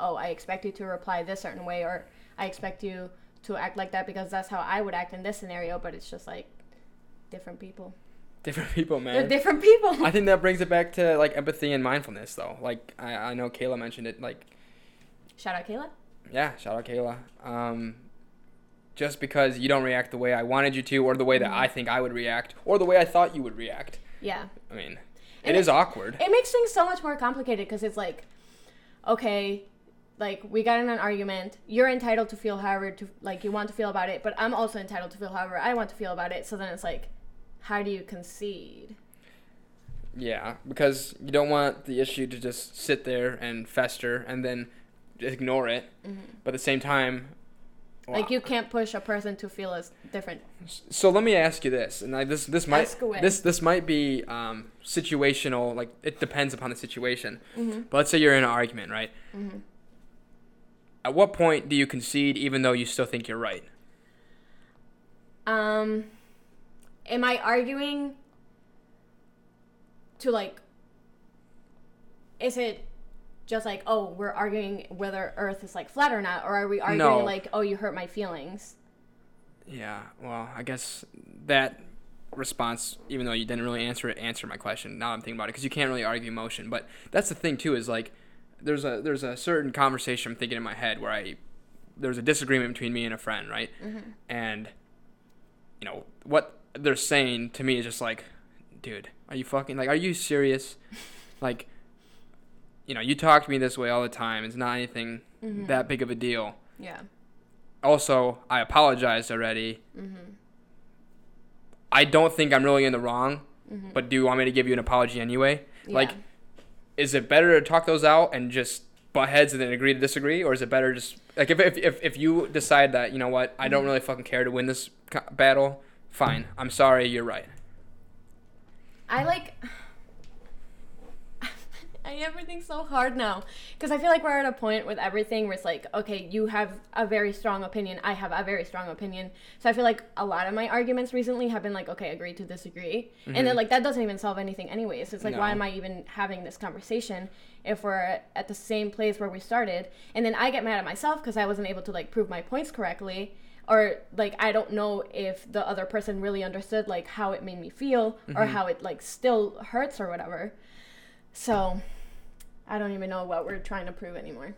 oh, I expect you to reply this certain way, or I expect you to act like that because that's how I would act in this scenario. But it's just like different people. Different *laughs* people, man. They're different people. I think that *laughs* brings it back to like empathy and mindfulness, though. Like I, I know Kayla mentioned it. Like Shout out Kayla. yeah, shout out Kayla. Um, just because you don't react the way I wanted you to, or the way that mm-hmm. I think I would react, or the way I thought you would react. Yeah, I mean, And it is awkward. it makes things so much more complicated because it's like, okay, like we got in an argument. You're entitled to feel however to like you want to feel about it, but I'm also entitled to feel however I want to feel about it. So then it's like, how do you concede? yeah, because you don't want the issue to just sit there and fester and then ignore it. Mm-hmm. But at the same time, Like you can't push a person to feel as different. So let me ask you this, and I, this this might Ask away. this this might be um, situational. Like it depends upon the situation. Mm-hmm. But let's say you're in an argument, right? At what point do you concede, even though you still think you're right? Um, am I arguing to like? Is it just like oh we're arguing whether Earth is like flat or not, or are we arguing No. like oh you hurt my feelings? Yeah. Well, I guess that response, even though you didn't really answer it, answered my question. Now I'm thinking about it because you can't really argue emotion. But that's the thing too is like there's a there's a certain conversation I'm thinking in my head where I there's a disagreement between me and a friend, right? Mm-hmm. And you know what they're saying to me is just like, dude, are you fucking like, are you serious? *laughs* like, you know, you talk to me this way all the time. It's not anything mm-hmm. that big of a deal. Yeah. also i apologized already. Mm-hmm. I don't think i'm really in the wrong mm-hmm. but do you want me to give you an apology anyway? Like is it better to talk those out and just butt heads and then agree to disagree or is it better just like if if, if, if you decide that you know what i don't really fucking care to win this battle fine. I'm sorry you're right. I like. I everything's so hard now because I feel like we're at a point with everything where it's like, okay, you have a very strong opinion, I have a very strong opinion. So I feel like a lot of my arguments recently have been like, okay, agree to disagree, and then mm-hmm. like that doesn't even solve anything anyways. It's like, why am I even having this conversation if we're at the same place where we started? And then I get mad at myself because I wasn't able to like prove my points correctly. Or like I don't know if the other person really understood like how it made me feel or mm-hmm. how it like still hurts or whatever. So I don't even know what we're trying to prove anymore.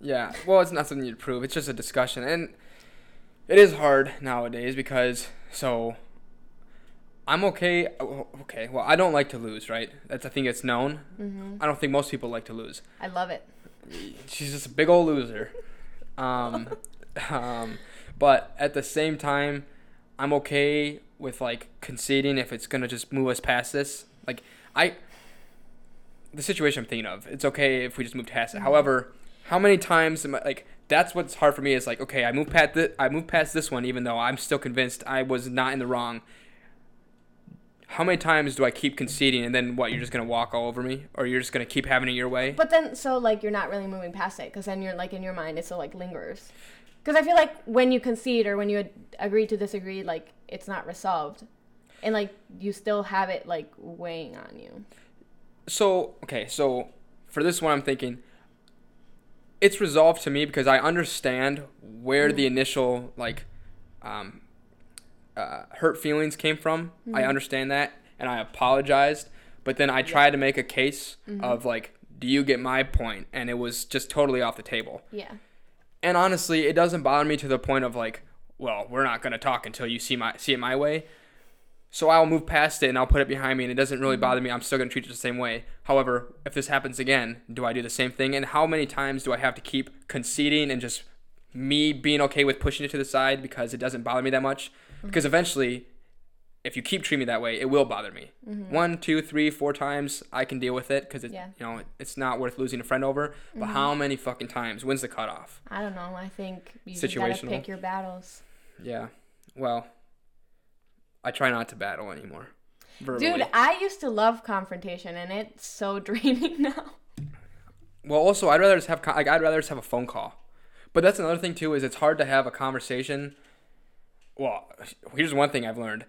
Yeah, well, it's not something you prove. It's just a discussion, and it is hard nowadays because so I'm okay. oh, Okay, well, I don't like to lose, right? That's I think it's known. I don't think most people like to lose. I love it. She's just a big old loser. Um, *laughs* um, but at the same time, I'm okay with like conceding if it's gonna just move us past this. Like I, the situation I'm thinking of, it's okay if we just move past it. Mm-hmm. However, how many times am I like? That's what's hard for me is like, okay, I moved past this, I moved past this one, even though I'm still convinced I was not in the wrong. How many times do I keep conceding, and then what? You're just gonna walk all over me, or you're just gonna keep having it your way? But then, so like you're not really moving past it because then you're like in your mind it still like lingers. Because I feel like when you concede or when you agree to disagree, like it's not resolved, and like you still have it like weighing on you. So okay so for this one i'm thinking it's resolved to me because i understand where the initial like um, uh, hurt feelings came from. Mm-hmm. I understand that, and I apologized. But then I tried to make a case Mm-hmm. of like, do you get my point? And it was just totally off the table. Yeah. And honestly, it doesn't bother me to the point of like, well, we're not gonna talk until you see my see it my way. So I'll move past it and I'll put it behind me, and it doesn't really bother me. I'm still gonna treat it the same way. However, if this happens again, do I do the same thing? And how many times do I have to keep conceding and just me being okay with pushing it to the side because it doesn't bother me that much? Because mm-hmm. eventually, if you keep treating me that way, it will bother me. Mm-hmm. One, two, three, four times I can deal with it because it, Yeah. you know, it's not worth losing a friend over. But mm-hmm. how many fucking times? When's the cutoff? I don't know. I think you gotta pick your battles. Yeah. Well, I try not to battle anymore. Verbally. Dude, I used to love confrontation, and it's so *laughs* draining now. well, also, I'd rather just have like I'd rather just have a phone call. But that's another thing too is it's hard to have a conversation. Well, here's one thing I've learned.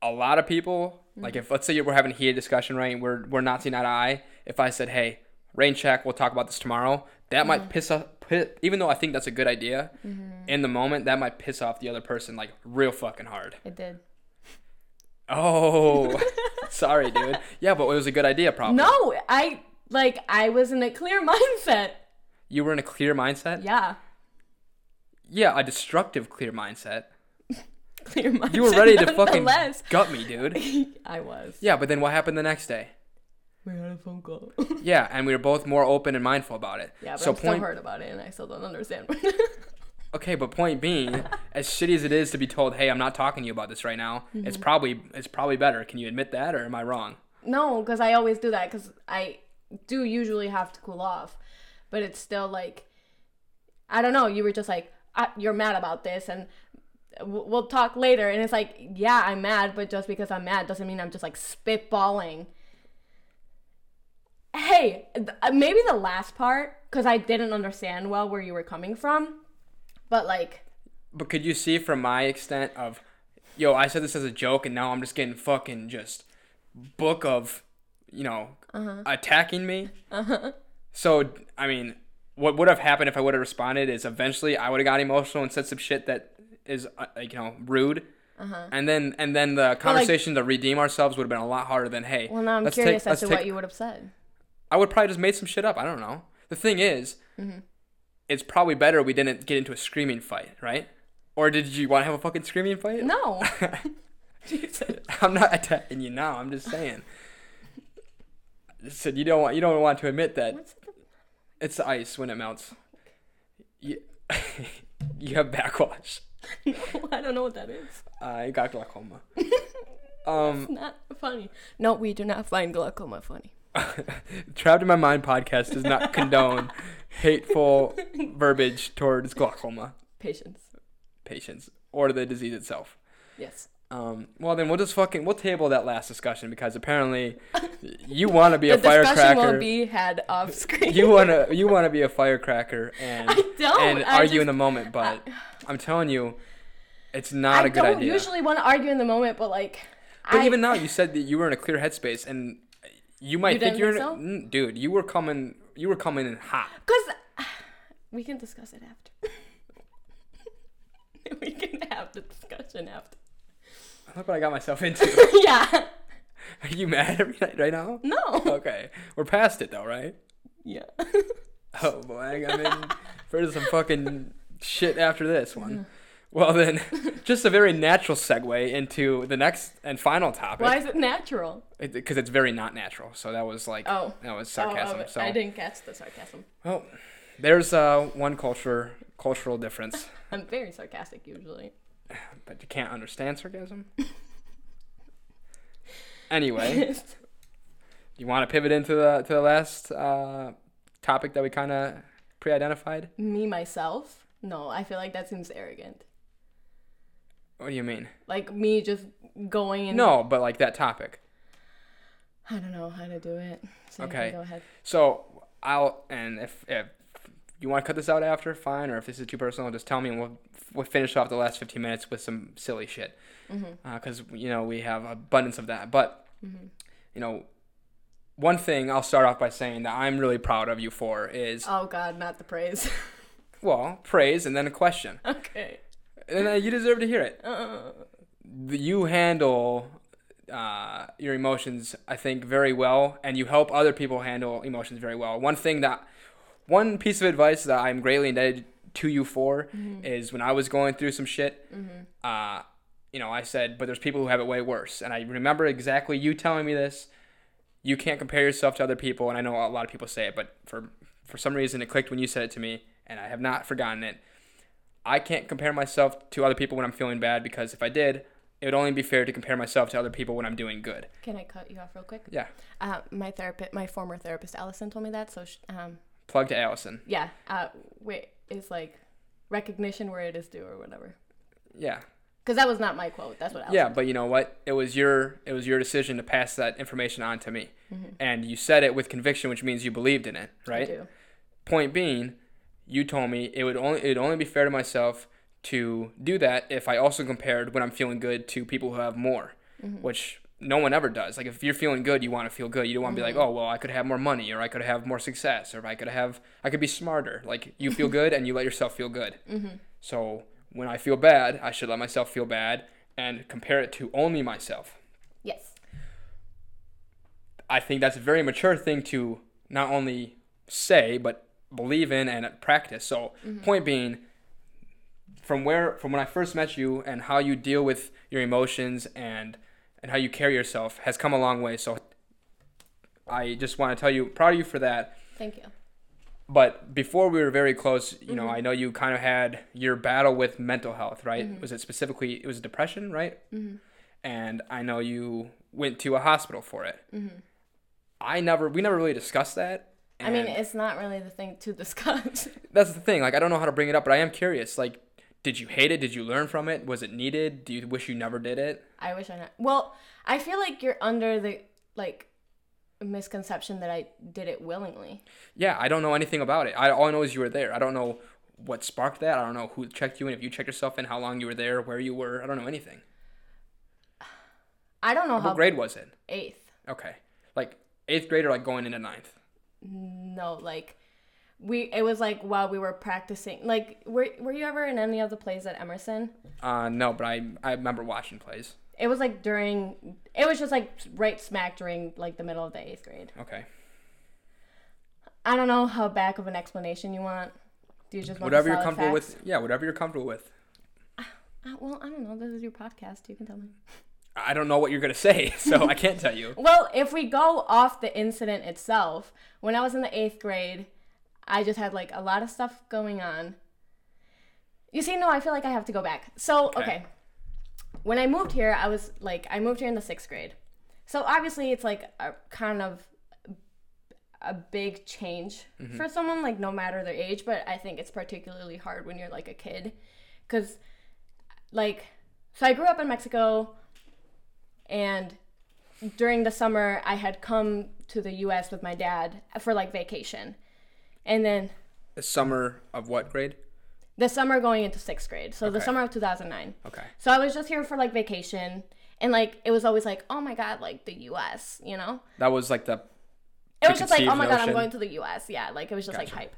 A lot of people, like mm. if let's say we're having a heated discussion, right? We're we're not seeing eye to eye. If I said, "Hey, rain check, we'll talk about this tomorrow," that might mm-hmm. piss off. Even though I think that's a good idea, mm-hmm. in the moment that might piss off the other person like real fucking hard. It did. Oh, *laughs* sorry, dude. Yeah, but it was a good idea, probably. No, I like I was in a clear *laughs* mindset. You were in a clear mindset? Yeah, Yeah, a destructive clear mindset. *laughs* clear mindset. You were ready to fucking gut me, dude. I was. Yeah, but then what happened the next day? We had a phone call. Yeah, and we were both more open and mindful about it. yeah, but so I'm still point hurt about it, and I still don't understand. Okay, but point being, *laughs* as shitty as it is to be told, "Hey, I'm not talking to you about this right now." It's Mm-hmm. probably it's probably better. Can you admit that or am I wrong? no, because I always do that because I do usually have to cool off, but it's still like I don't know. You were just like you're mad about this, and w- we'll talk later. And it's like, yeah, I'm mad, but just because I'm mad doesn't mean I'm just like spitballing. Hey, th- uh, maybe the last part because I didn't understand well where you were coming from, but like, But could you see from my extent of, yo, I said this as a joke, and now I'm just getting fucking just book of, you know, Uh-huh. attacking me. So I mean, what would have happened if I would have responded is eventually I would have got emotional and said some shit that is uh, like you know rude. Uh-huh. And then and then the conversation to redeem ourselves would have been a lot harder than hey. well, now I'm curious take- as to let's what you would have said. I would probably just made some shit up. I don't know. The thing is, Mm-hmm. It's probably better we didn't get into a screaming fight, right? Or did you want to have a fucking screaming fight? No. *laughs* I'm not attacking you now. I'm just saying. Said you don't want you don't want to admit that What's the it's the ice when it melts. You, *laughs* you have backwash. No, *laughs* I don't know what that is. Uh, you got glaucoma. um, Not funny. No, we do not find glaucoma funny. Trapped in My Mind podcast does not condone hateful verbiage towards glaucoma Patience. patients or the disease itself. Yes. Um, well, then we'll just fucking we'll table that last discussion because apparently you want to be *laughs* The a discussion firecracker. won't be had off screen. you wanna you wanna be a firecracker and I don't. and I argue in the moment, but I'm telling you, it's not I a good don't idea. usually want to argue in the moment, but like, But I, even now, you said that you were in a clear headspace, and you might You think you're, think dude. You were coming, you were coming in hot. Because *sighs* we can discuss it after. *laughs* we can have the discussion after. Look what I got myself into. *laughs* yeah. *laughs* Are you mad at me right- right now? No. Okay, we're past it though, right? Yeah. Oh boy, I'm in for some fucking shit after this one. Mm-hmm. Well then, *laughs* just a very natural segue into the next and final topic. Why is it natural? Because it's very not natural. So that was like, Oh. that was Oh, sarcasm. oh, so I didn't catch the sarcasm. well, there's uh one culture cultural difference, *laughs* I'm very sarcastic usually. *sighs* but you can't understand sarcasm. *laughs* anyway, Do you want to pivot into the to the last uh, topic that we kind of pre-identified? Me myself? No, I feel like that seems arrogant. What do you mean? Like me just going and No, but like that topic. I don't know how to do it. So Okay. Go ahead. So I'll and if if you want to cut this out after, fine. Or if this is too personal, just tell me, and we'll we'll finish off the last fifteen minutes with some silly shit. Mm-hmm. Because you know we have abundance of that. But you know, one thing I'll start off by saying that I'm really proud of you for is Oh God, not the praise. *laughs* well praise and then a question, okay. And uh, you deserve to hear it. Uh, you handle uh, your emotions, I think, very well, and you help other people handle emotions very well. One thing that, one piece of advice that I'm greatly indebted to you for is when I was going through some shit. Uh, you know, I said, but there's people who have it way worse, and I remember exactly you telling me this. You can't compare yourself to other people, and I know a lot of people say it, but for for some reason it clicked when you said it to me, and I have not forgotten it. I can't compare myself to other people when I'm feeling bad because if I did, it would only be fair to compare myself to other people when I'm doing good. Can I cut you off real quick? Yeah. Uh, my therapist, my former therapist, Allison, told me that. So, sh- um, Plug to Allison. yeah, uh, wait, is like recognition where it is due or whatever. Yeah. Because that was not my quote. That's what Allison. Yeah, but you know what? It was your it was your decision to pass that information on to me. And you said it with conviction, which means you believed in it, right? I do. Point being, you told me it would only it would only be fair to myself to do that if I also compared when I'm feeling good to people who have more, mm-hmm. which no one ever does. Like if you're feeling good, you want to feel good. You don't want to be like, mm-hmm. oh well, I could have more money, or I could have more success, or I could have I could be smarter. Like you feel good and you let yourself feel good. *laughs* Mm-hmm. So when I feel bad, I should let myself feel bad and compare it to only myself. Yes. I think that's a very mature thing to not only say but believe in and practice. So, mm-hmm. point being, from where from when I first met you and how you deal with your emotions and and how you carry yourself has come a long way. So, I just want to tell you, proud of you for that. Thank you. But before we were very close, you know, mm-hmm. I know you kind of had your battle with mental health, right? Mm-hmm. Was it specifically it was depression, right? And I know you went to a hospital for it. I never, we never really discussed that. I mean, it's not really the thing to *laughs* discuss. that's the thing. Like, I don't know how to bring it up, but I am curious. Like, did you hate it? Did you learn from it? Was it needed? Do you wish you never did it? I wish I not. Well, I feel like you're under the like misconception that I did it willingly. Yeah, I don't know anything about it. I all I know is you were there. I don't know what sparked that. I don't know who checked you in, if you checked yourself in, how long you were there, where you were. I don't know anything. I don't know how What grade was it? eighth. Okay, like eighth grade or like going into ninth. No, like we it was like while we were practicing. Like were were you ever in any of the plays at Emerson? Uh, no, but I I remember watching plays. It was like during it was just like right smack during like the middle of the 8th grade. Okay, I don't know how back of an explanation you want. Do you just want whatever you're comfortable facts? with. Yeah, whatever you're comfortable with. Uh, well, I don't know. This is your podcast. You can tell me. *laughs* I don't know what you're gonna say, *laughs* so I can't tell you. Well, if we go off the incident itself, when I was in the eighth grade, I just had like a lot of stuff going on. You see, no, I feel like I have to go back. So, Okay. okay. When I moved here, I was like, I moved here in the sixth grade. So obviously, it's like a kind of a big change mm-hmm. for someone, like no matter their age, but I think it's particularly hard when you're like a kid. Because, like, so I grew up in Mexico and during the summer I had come to the US with my dad for like vacation. And then The summer of what grade? the summer going into 6th grade. So the summer of 2009. Okay. So I was just here for like vacation and like it was always like, "Oh my god, like the US," you know? That was like the It was just like, "Oh my god, I'm going to the US." Yeah, like it was just like hype.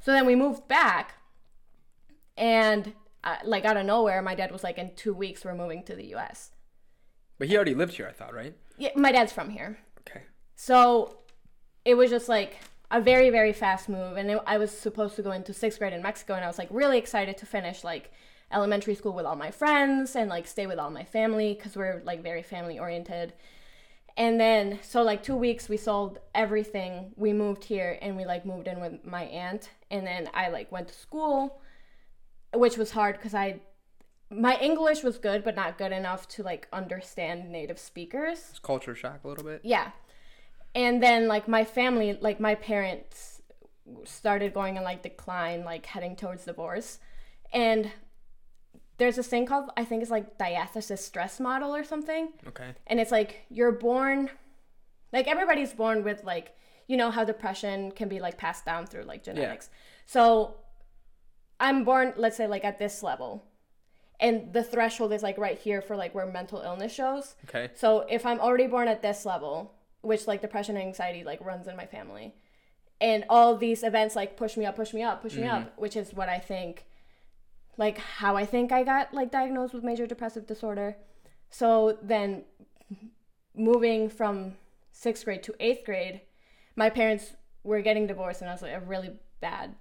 So then we moved back and uh, like out of nowhere, my dad was like, "In 2 weeks we're moving to the US." But he already lived here, I thought, right? Yeah, my dad's from here. Okay. So it was just like a very, very fast move. And it, I was supposed to go into sixth grade in Mexico. And I was like really excited to finish like elementary school with all my friends and like stay with all my family because we're like very family oriented. And then, so like two weeks, we sold everything. We moved here and we like moved in with my aunt. And then I like went to school, which was hard because I, my English was good, but not good enough to like understand native speakers. It's culture shock a little bit. Yeah. And then like my family, like my parents started going in like decline, like heading towards divorce. And there's this thing called I think it's like diathesis stress model or something. Okay. And it's like you're born like everybody's born with like you know how depression can be like passed down through like genetics. Yeah. So I'm born let's say like at this level. And the threshold is like right here for like where mental illness shows. Okay. So if I'm already born at this level, which like depression and anxiety like runs in my family, and all these events like push me up, push me up, push me up, mm-hmm. which is what I think, like how I think I got like diagnosed with major depressive disorder. So then moving from sixth grade to eighth grade, my parents were getting divorced and I was like a really bad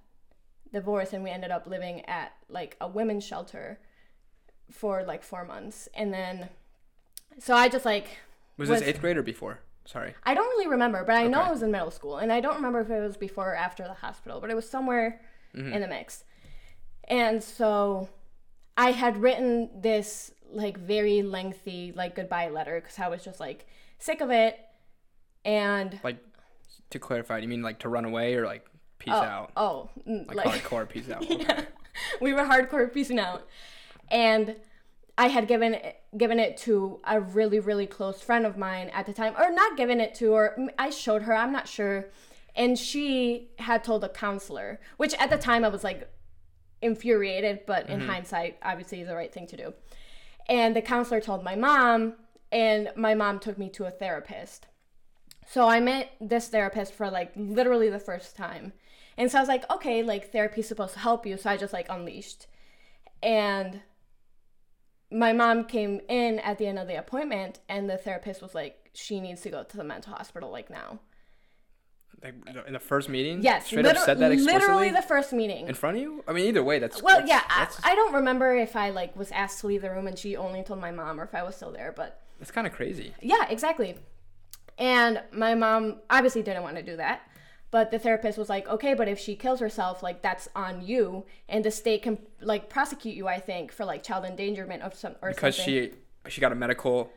divorce and we ended up living at like a women's shelter for like four months. And then so I just like Was, Was- this eighth grade or before? Sorry. I don't really remember, but I know Okay. it was in middle school, and I don't remember if it was before or after the hospital, but it was somewhere Mhm. in the mix. And so I had written this like very lengthy like goodbye letter because I was just like sick of it, and Like to clarify, do you mean like to run away or like peace oh, out? oh, Like, like, hardcore peace *laughs* out. yeah, we were hardcore piecing out, and I had given it, given it to a really really close friend of mine at the time, or not given it to, or I showed her. I'm not sure, and she had told a counselor, which at the time I was like infuriated, but in mm-hmm. hindsight, obviously the right thing to do. And the counselor told my mom, and my mom took me to a therapist. So I met this therapist for like literally the first time. And so I was like, okay, like therapy's supposed to help you. So I just like unleashed. And my mom came in at the end of the appointment and the therapist was like, she needs to go to the mental hospital like now. Like in the first meeting? Yes, Straight liter- up said that explicitly literally the first meeting. in front of you? I mean, either way, that's well, that's- yeah, I, That's, I don't remember if I like was asked to leave the room and she only told my mom or if I was still there, but that's kind of crazy. Yeah, exactly. And my mom obviously didn't want to do that. But the therapist was like, okay, but if she kills herself, like that's on you, and the state can like prosecute you, I think, for like child endangerment of some or something. Because something. she she got a medical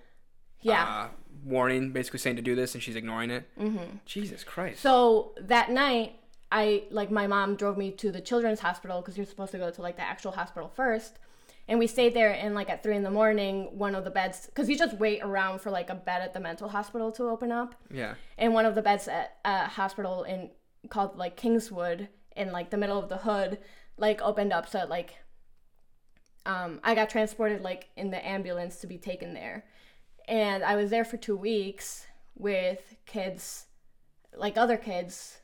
yeah. uh, warning, basically saying to do this, and she's ignoring it. Mm-hmm. Jesus Christ. So that night, I like my mom drove me to the children's hospital because you're supposed to go to like the actual hospital first, and we stayed there. And like at three in the morning, one of the beds because you just wait around for like a bed at the mental hospital to open up. yeah. and one of the beds at a hospital in called like Kingswood in like the middle of the hood like opened up so like um I got transported like in the ambulance to be taken there and I was there for 2 weeks with kids like other kids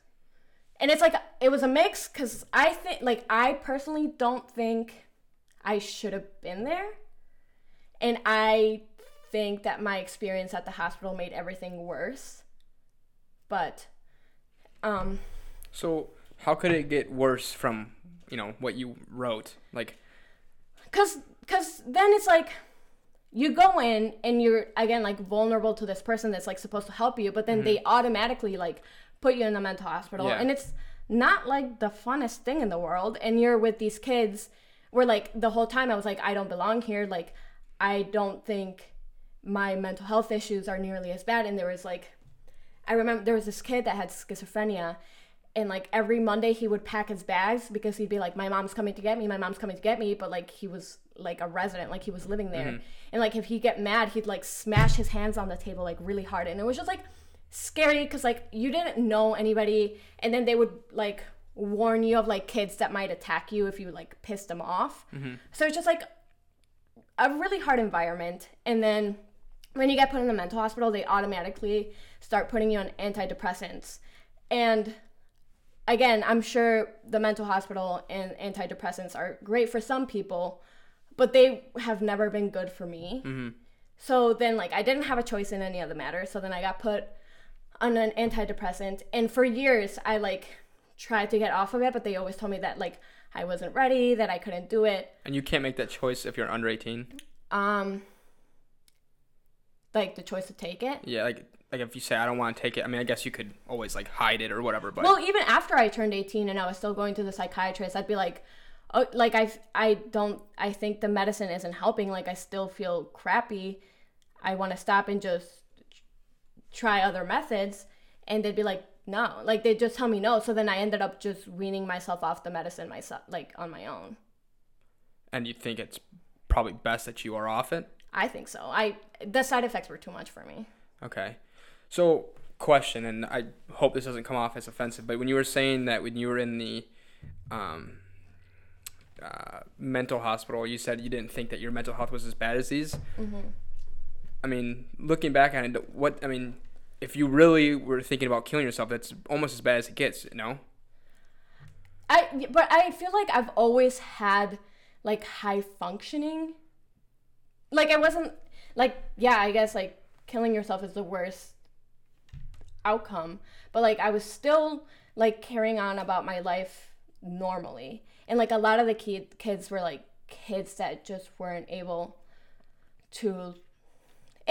and it's like it was a mix cuz I think like I personally don't think I should have been there. And I think that my experience at the hospital made everything worse. But um So how could it get worse from you know what you wrote? Like, cuz cuz then it's like you go in and you're again like vulnerable to this person that's like supposed to help you but then they automatically like put you in the mental hospital. Yeah. and it's not like the funnest thing in the world. And you're with these kids where like the whole time I was like I don't belong here like I don't think my mental health issues are nearly as bad and there was like I remember there was this kid that had schizophrenia and like every Monday he would pack his bags because he'd be like, My mom's coming to get me, my mom's coming to get me, but like he was like a resident, like he was living there. Mm-hmm. And like if he get mad, he'd like smash his hands on the table like really hard. And it was just like scary because like you didn't know anybody and then they would like warn you of like kids that might attack you if you like pissed them off. Mm-hmm. So it's just like a really hard environment. And then when you get put in the mental hospital, they automatically start putting you on antidepressants. And again, I'm sure the mental hospital and antidepressants are great for some people, but they have never been good for me. Mm-hmm. So then, like, I didn't have a choice in any of the matter. So then I got put on an antidepressant. And for years, I like tried to get off of it, but they always told me that, like, I wasn't ready, that I couldn't do it. and you can't make that choice if you're under 18. Um, like the choice to take it. Yeah, like like if you say I don't want to take it, I mean, I guess you could always like hide it or whatever. But Well, even after I turned 18 and I was still going to the psychiatrist, I'd be like, oh, like I, I don't, I think the medicine isn't helping. Like I still feel crappy. I want to stop and just try other methods. And they'd be like, no, like they just tell me no. So then I ended up just weaning myself off the medicine myself, like on my own. and you think it's probably best that you are off it. I think so. I the side effects were too much for me. Okay. So, question, and I hope this doesn't come off as offensive, but when you were saying that when you were in the um, uh, mental hospital, you said you didn't think that your mental health was as bad as these. I mean, looking back on it, what I mean, if you really were thinking about killing yourself, that's almost as bad as it gets. No. I but I feel like I've always had like high functioning. Like I wasn't like yeah, I guess like killing yourself is the worst outcome, but like I was still like carrying on about my life normally. And like a lot of the kid, kids were like kids that just weren't able to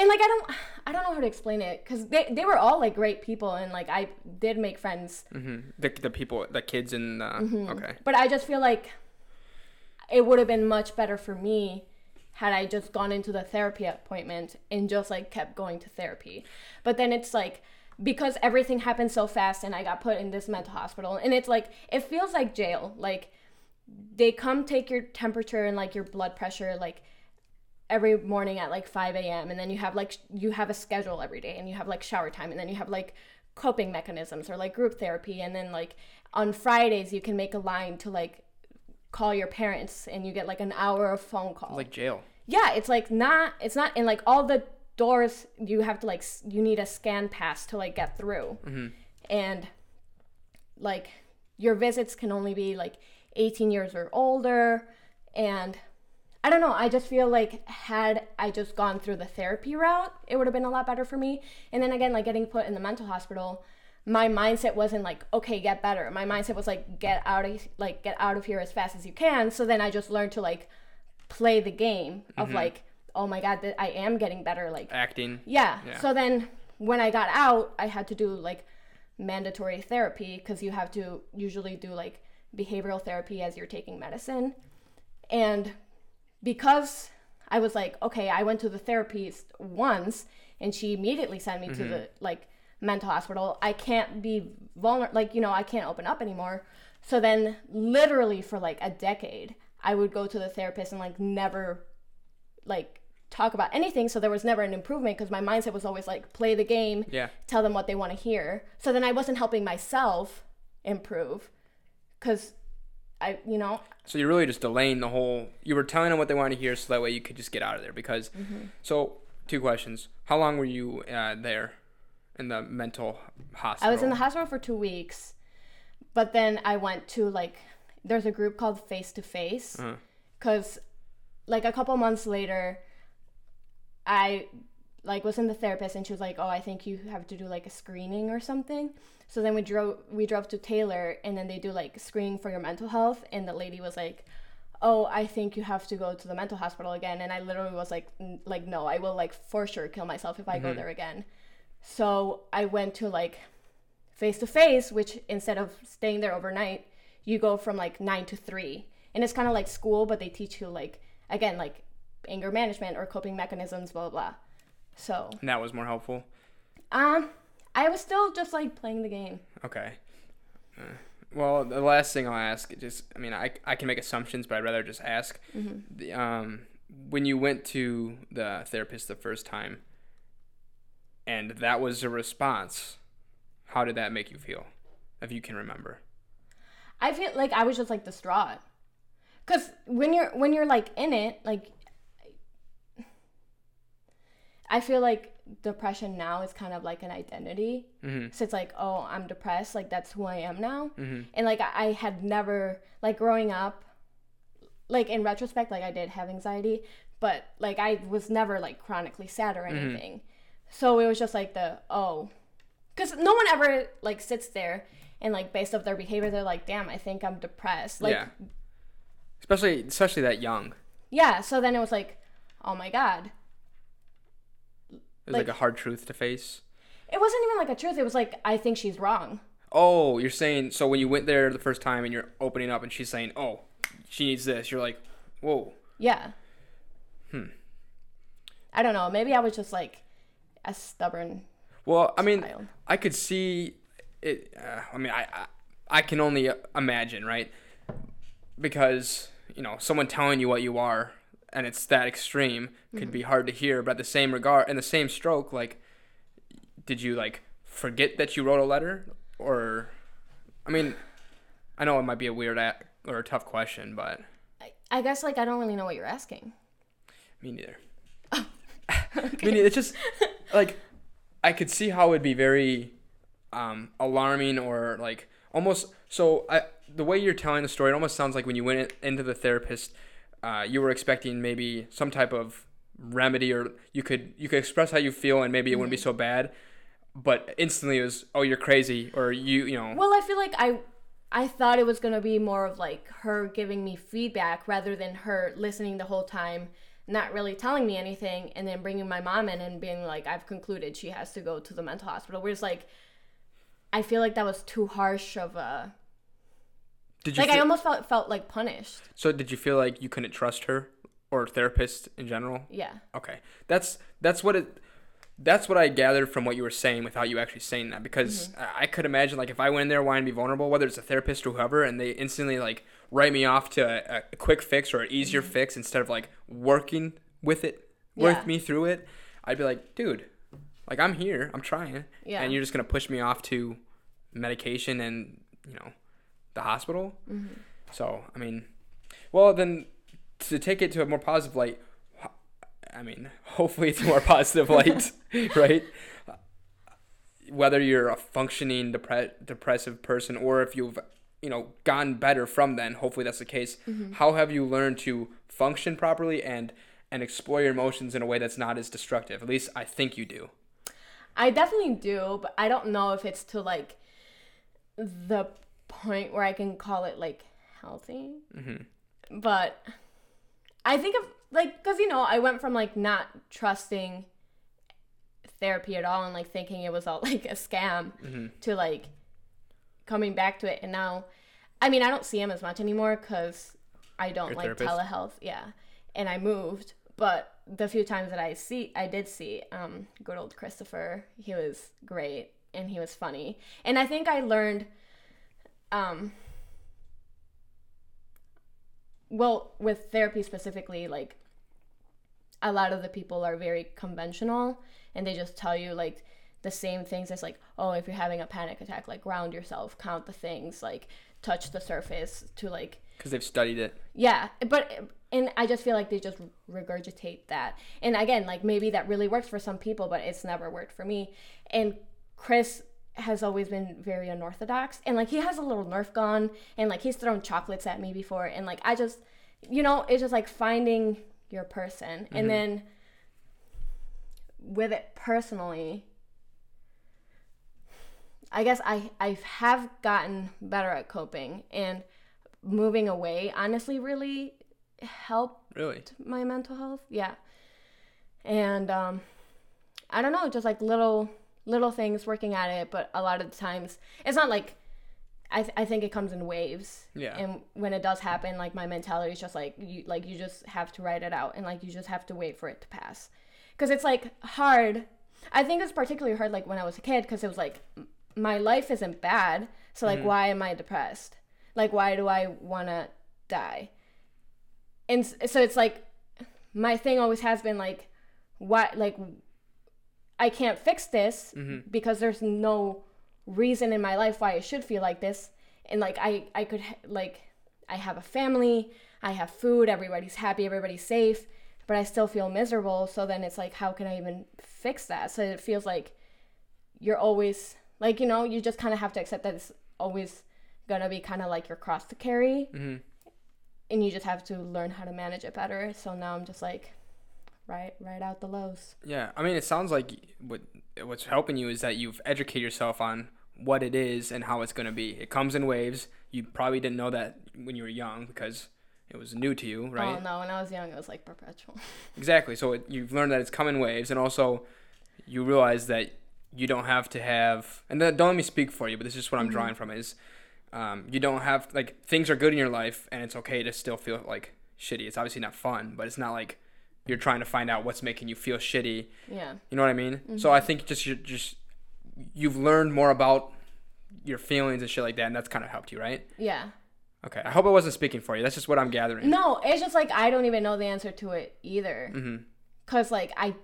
and like I don't I don't know how to explain it cuz they they were all like great people and like I did make friends. Mm-hmm. The, the people, the kids in the. Mm-hmm. Okay. But I just feel like it would have been much better for me had I just gone into the therapy appointment and just like kept going to therapy. But then it's like because everything happened so fast and I got put in this mental hospital and it's like it feels like jail. Like they come take your temperature and like your blood pressure like every morning at like 5 a.m. and then you have like you have a schedule every day and you have like shower time and then you have like coping mechanisms or like group therapy and then like on Fridays you can make a line to like call your parents and you get like an hour of phone call. Like jail. yeah, it's like not it's not in like all the doors you have to like you need a scan pass to like get through. Mm-hmm. And like your visits can only be like 18 years or older and I don't know. I just feel like had I just gone through the therapy route, it would have been a lot better for me. And then again, like getting put in the mental hospital, my mindset wasn't like, okay, get better. My mindset was like, get out of like get out of here as fast as you can. So then I just learned to like play the game of mm-hmm. like, oh my god, that I am getting better. Like Acting. yeah. Yeah. So then when I got out, I had to do like mandatory therapy because you have to usually do like behavioral therapy as you're taking medicine. And because I was like, okay, I went to the therapist once and she immediately sent me to the mm-hmm. like mental hospital. I can't be vulnerable, like, you know, I can't open up anymore. So then, literally, for like a decade, I would go to the therapist and like never like talk about anything so there was never an improvement because my mindset was always like play the game Yeah. tell them what they want to hear so then i wasn't helping myself improve because i you know So you're really just delaying the whole. You were telling them what they wanted to hear, so that way you could just get out of there. Because, Mm-hmm. so two questions: How long were you uh, there in the mental hospital? i was in the hospital for two weeks but then i went to like there's a group called face to face Uh-huh. because like a couple months later i like was in the therapist and she was like oh i think you have to do like a screening or something. So then we drove we drove to taylor and then they do like screening for your mental health and the lady was like oh i think you have to go to the mental hospital again. And i literally was like like no i will like for sure kill myself if i go mm-hmm. there again. So i went to like face to face which instead of staying there overnight you go from like 9 to 3 and it's kind of like school but they teach you like again like anger management or coping mechanisms blah blah blah so And that was more helpful. um i was still just like playing the game Okay. Uh, well, the last thing I'll ask, just I mean, I, I can make assumptions, but I'd rather just ask. The, um, when you went to the therapist the first time, and that was a response, how did that make you feel, if you can remember? i feel like i was just like distraught because when you're when you're like in it like i feel like depression now is kind of like an identity Mm-hmm. so it's like oh i'm depressed like that's who i am now Mm-hmm. and like I, I had never like growing up like in retrospect like i did have anxiety but like i was never like chronically sad or anything so it was just like the oh because no one ever like sits there and like based off their behavior they're like damn i think i'm depressed like yeah. Especially, especially that young. yeah so then it was like oh my god was like, Like- a hard truth to face. it wasn't even like a truth it was like i think she's wrong Oh, you're saying so when you went there the first time and you're opening up and she's saying, "Oh, she needs this." You're like, "Whoa." yeah Hmm. i don't know maybe i was just like a stubborn Well, I mean, child I could see it. Uh, I mean, I, I I can only imagine, right? Because you know, someone telling you what you are, and it's that extreme, could be hard to hear. But at the same regard, in the same stroke, like, did you like forget that you wrote a letter, or? I mean, I know it might be a weird a- or a tough question, but I, I guess like i don't really know what you're asking me neither. *laughs* *laughs* I mean, it's just like I could see how it'd be very um, alarming or like almost. So I, the way you're telling the story, it almost sounds like when you went in- into the therapist, uh, you were expecting maybe some type of remedy or you could you could express how you feel and maybe it wouldn't be so bad but instantly it was oh you're crazy or you you know Well, I feel like I I thought it was going to be more of like her giving me feedback rather than her listening the whole time, not really telling me anything and then bringing my mom in and being like I've concluded she has to go to the mental hospital. Whereas like I feel like that was too harsh of a did you like I almost felt felt like punished. so did you feel like you couldn't trust her or therapist in general Yeah. Okay, that's that's what it. That's what I gathered from what you were saying without you actually saying that because Mm-hmm. I could imagine like if I went in there wanting to be vulnerable, whether it's a therapist or whoever, and they instantly like write me off to a, a quick fix or an easier fix instead of like working with it, Mm-hmm. Yeah. with me through it, I'd be like, dude, like I'm here, I'm trying, Yeah. and you're just gonna push me off to medication and you know the hospital. Mm-hmm. So I mean, well then to take it to a more positive light, I mean, *laughs* hopefully it's a more positive *laughs* light, right? Whether you're a functioning depre- depressive person or if you've you know gotten better from then, hopefully that's the case. How have you learned to function properly and and explore your emotions in a way that's not as destructive? At least I think you do. I definitely do, but I don't know if it's to like the point where I can call it like healthy. Mm-hmm. But I think of like because you know I went from like not trusting therapy at all and like thinking it was all *laughs* like a scam to like coming back to it. And now I mean I don't see him as much anymore because I don't Your like therapist? telehealth. Yeah. And I moved. But the few times that I see I did see um good old Christopher. He was great and he was funny. And I think I learned um well with therapy specifically like a lot of the people are very conventional and they just tell you like the same things. As like oh if you're having a panic attack like ground yourself count the things like touch the surface to like Because they've studied it. yeah but and i just feel like they just regurgitate that. And again like maybe that really works for some people but it's never worked for me. And chris has always been very unorthodox and like he has a little nerf gun and like he's thrown chocolates at me before and like i just you know it's just like finding your person and then with it personally i guess i i have gotten better at coping and moving away honestly really helped Really? my mental health yeah and um i don't know just like little little things working at it but a lot of the times it's not like i, th- I think it comes in waves. Yeah. and when it does happen like my mentality is just like you like you just have to write it out and like you just have to wait for it to pass. Because it's like hard. I think it's particularly hard like when i was a kid because it was like m- my life isn't bad so like mm-hmm. why am i depressed? Like why do i want to die? And so it's like my thing always has been like why like i can't fix this because there's no reason in my life why i should feel like this. And like i i could like i have a family i have food everybody's happy everybody's safe but i still feel miserable. So then it's like how can i even fix that? So it feels like you're always like you know you just kind of have to accept that it's always gonna be kind of like your cross to carry. Mm-hmm. and you just have to learn how to manage it better. So now i'm just like right right out the lows Yeah, I mean, it sounds like what what's helping you is that you've educated yourself on what it is and how it's going to be. It comes in waves. You probably didn't know that when you were young because it was new to you, right? oh no when i was young it was like perpetual *laughs* Exactly. So it, you've learned that it's coming waves, and also you realize that you don't have to have. And don't let me speak for you, but this is what I'm drawing from is um, you don't have like things are good in your life, and it's okay to still feel like shitty. It's obviously not fun, but it's not like you're trying to find out what's making you feel shitty. yeah You know what I mean? So I think just you just you've learned more about your feelings and shit like that, and that's kind of helped you, right? yeah Okay. I hope I wasn't speaking for you. That's just what I'm gathering. no it's just like i don't even know the answer to it either Mm-hmm. because like i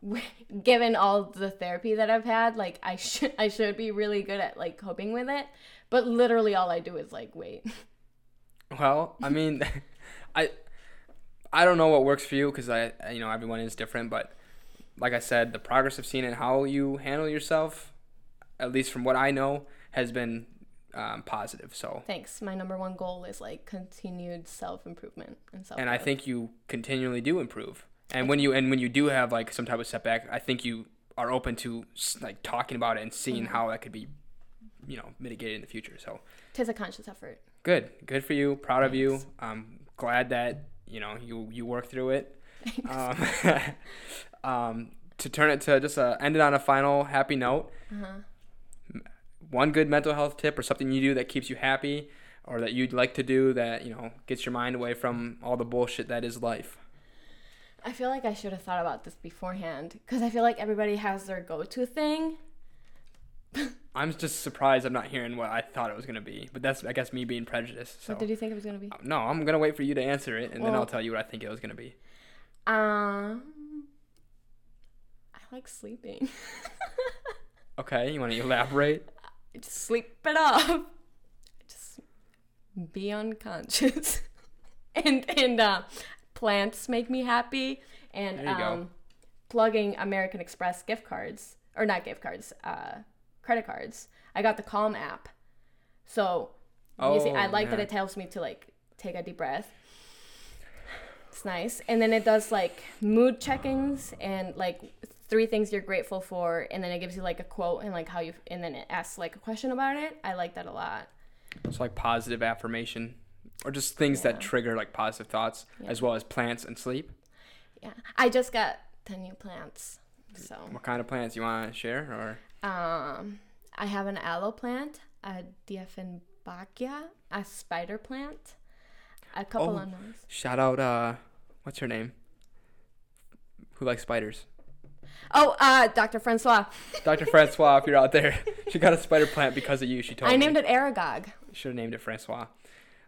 *laughs* given all the therapy that i've had like i should i should be really good at like coping with it but literally all i do is like wait Well, I mean, *laughs* I I don't know what works for you because I you know everyone is different, but like I said, the progress I've seen and how you handle yourself, at least from what I know, has been um, positive. So, thanks my number one goal is like continued self-improvement and self and I think you continually do improve. And when you and when you do have like some type of setback, I think you are open to like talking about it and seeing Mm-hmm. how that could be, you know, mitigated in the future. So it is a conscious effort. good, good for you. Proud of you. I'm glad that you know you you work through it. Um, *laughs* um, to turn it to just uh, end it on a final happy note. Uh-huh. One good mental health tip or something you do that keeps you happy or that you'd like to do that you know gets your mind away from all the bullshit that is life. I feel like I should have thought about this beforehand because I feel like everybody has their go-to thing. I'm just surprised I'm not hearing what I thought it was gonna be, but that's I guess me being prejudiced. So What did you think it was gonna be? no, I'm gonna wait for you to answer it, and then I'll tell you what I think it was gonna be. Um, I like sleeping. *laughs* Okay, you want to elaborate? just sleep it off. Just be unconscious. *laughs* and and uh, plants make me happy. And you go. um, plugging American Express gift cards or not gift cards, uh, credit cards. I got the Calm app, so using, I Oh, like that it tells me to like take a deep breath. It's nice, and then it does like mood checkings and like three things you're grateful for, and then it gives you like a quote and like how you, and then it asks like a question about it. I like that a lot. It's like positive affirmation, or just things that trigger like positive thoughts, Yeah. as well as plants and sleep. Yeah, I just got ten new plants, so What kind of plants you want to share? Or um, I have an aloe plant, a Dieffenbachia, a spider plant, a couple Oh. of those. shout out, uh, what's her name? Who likes spiders? Oh, uh, Dr. Francois. *laughs* Dr. Francois, if you're out there, she got a spider plant because of you. She told I me. I named it Aragog. Should have named it Francois.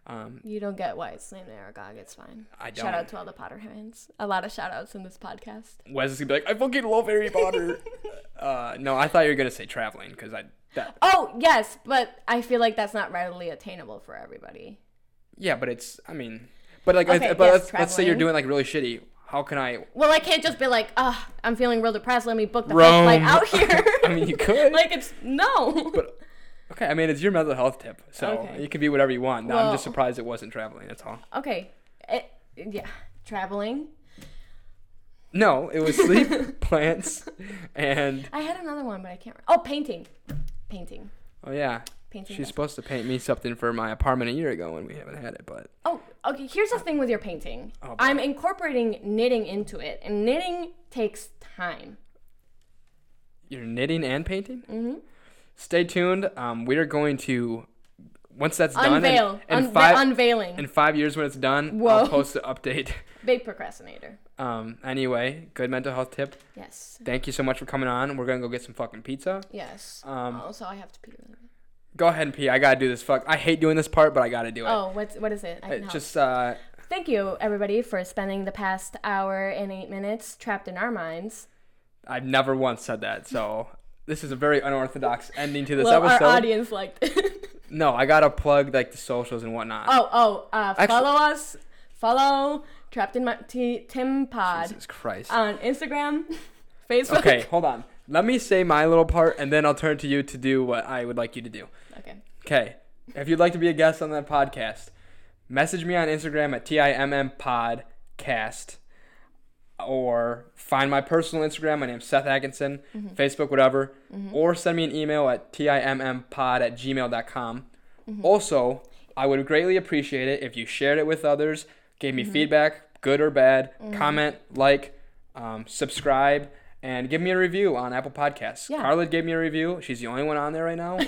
Um, You don't get why it's named Aragog. It's fine. I don't. Shout out to all the Potterheads. A lot of shout outs in this podcast. Wes is gonna be like, I fucking love Harry Potter. *laughs* uh, no, I thought you were gonna say traveling because I that Oh, yes, but I feel like that's not readily attainable for everybody. yeah, but it's I mean, but like, Okay, I, but yes, let's, let's say you're doing like really shitty. How can I? Well, I can't just be like, ah, I'm feeling real depressed. Let me book the Rome. flight out *laughs* here. I mean, you could. *laughs* like, it's no. but okay, I mean, it's your mental health tip, so Okay. it can be whatever you want. No, I'm just surprised it wasn't traveling. That's all. Okay. It, yeah. Traveling. No, it was sleep, *laughs* plants, and I had another one, but I can't. Oh, painting. Painting. oh yeah, Painting. she's does- supposed to paint me something for my apartment a year ago, and we haven't had it. But Oh, okay. Here's the thing with your painting. Oh. I'm incorporating knitting into it, and knitting takes time. you're knitting and painting. hmm Stay tuned. Um, we are going to once that's done. Unveil. and Unve- five, unveiling. in five years when it's done, Whoa. I'll post an update. *laughs* Big procrastinator. Um, anyway, good mental health tip. Yes. Thank you so much for coming on. We're gonna go get some fucking pizza. Yes. Um, also, I have to pee. Really. Go ahead and pee. I gotta do this. Fuck. I hate doing this part, but I gotta do it. Oh, what's what is it? I can It help. just uh, Thank you, everybody, for spending the past hour and eight minutes trapped in our minds. I've never once said that. So *laughs* this is a very unorthodox ending to this well, episode. our audience liked it. *laughs* No, I gotta plug like the socials and whatnot. oh, oh, uh, Actually- follow us. Follow Trapped in My T- Tim Pod Jesus Christ. on Instagram, *laughs* Facebook. Okay, hold on. Let me say my little part, and then I'll turn to you to do what I would like you to do. Okay. Okay. If you'd like to be a guest on that podcast, message me on Instagram at TIMM Podcast or find my personal Instagram. My name's Seth Atkinson, Facebook, whatever. Or send me an email at TIMMpod at gmail.com. Also, I would greatly appreciate it if you shared it with others, gave me feedback, good or bad, comment, like, um, subscribe, and give me a review on Apple Podcasts. Yeah. Carla gave me a review. She's the only one on there right now.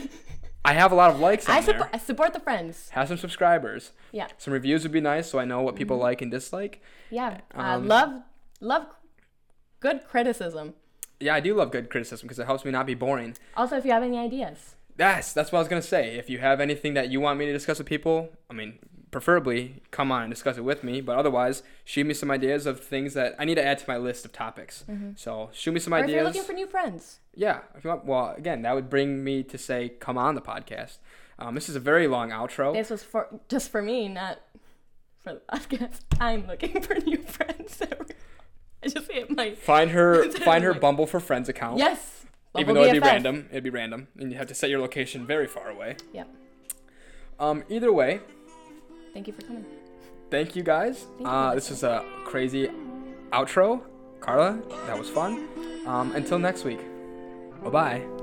I have a lot of likes *laughs* I, there. I support the friends. Have some subscribers. Yeah. Some reviews would be nice so I know what people like and dislike. Yeah. Uh, Um, love, love good criticism. Yeah, I do love good criticism because it helps me not be boring. Also, if you have any ideas. Yes, that's what I was gonna say. If you have anything that you want me to discuss with people, I mean, preferably come on and discuss it with me. But otherwise, shoot me some ideas of things that I need to add to my list of topics. So shoot me some Or if ideas. you're looking for new friends. yeah, if you want, well, again, that would bring me to say, come on the podcast. Um, this is a very long outro. This was for just for me, not for *laughs* the podcast. I'm looking for new friends. *laughs* *laughs* I just hit my *laughs* Find her, *laughs* find her Bumble for Friends account. yes. Even Bumble though it'd be BFF. random, it'd be random, and you have to set your location very far away. Yep. Um, either way, Thank you for coming. thank you guys. Thank you. Uh, this was a crazy outro. Carla, that was fun. Um, until next week. Bye bye.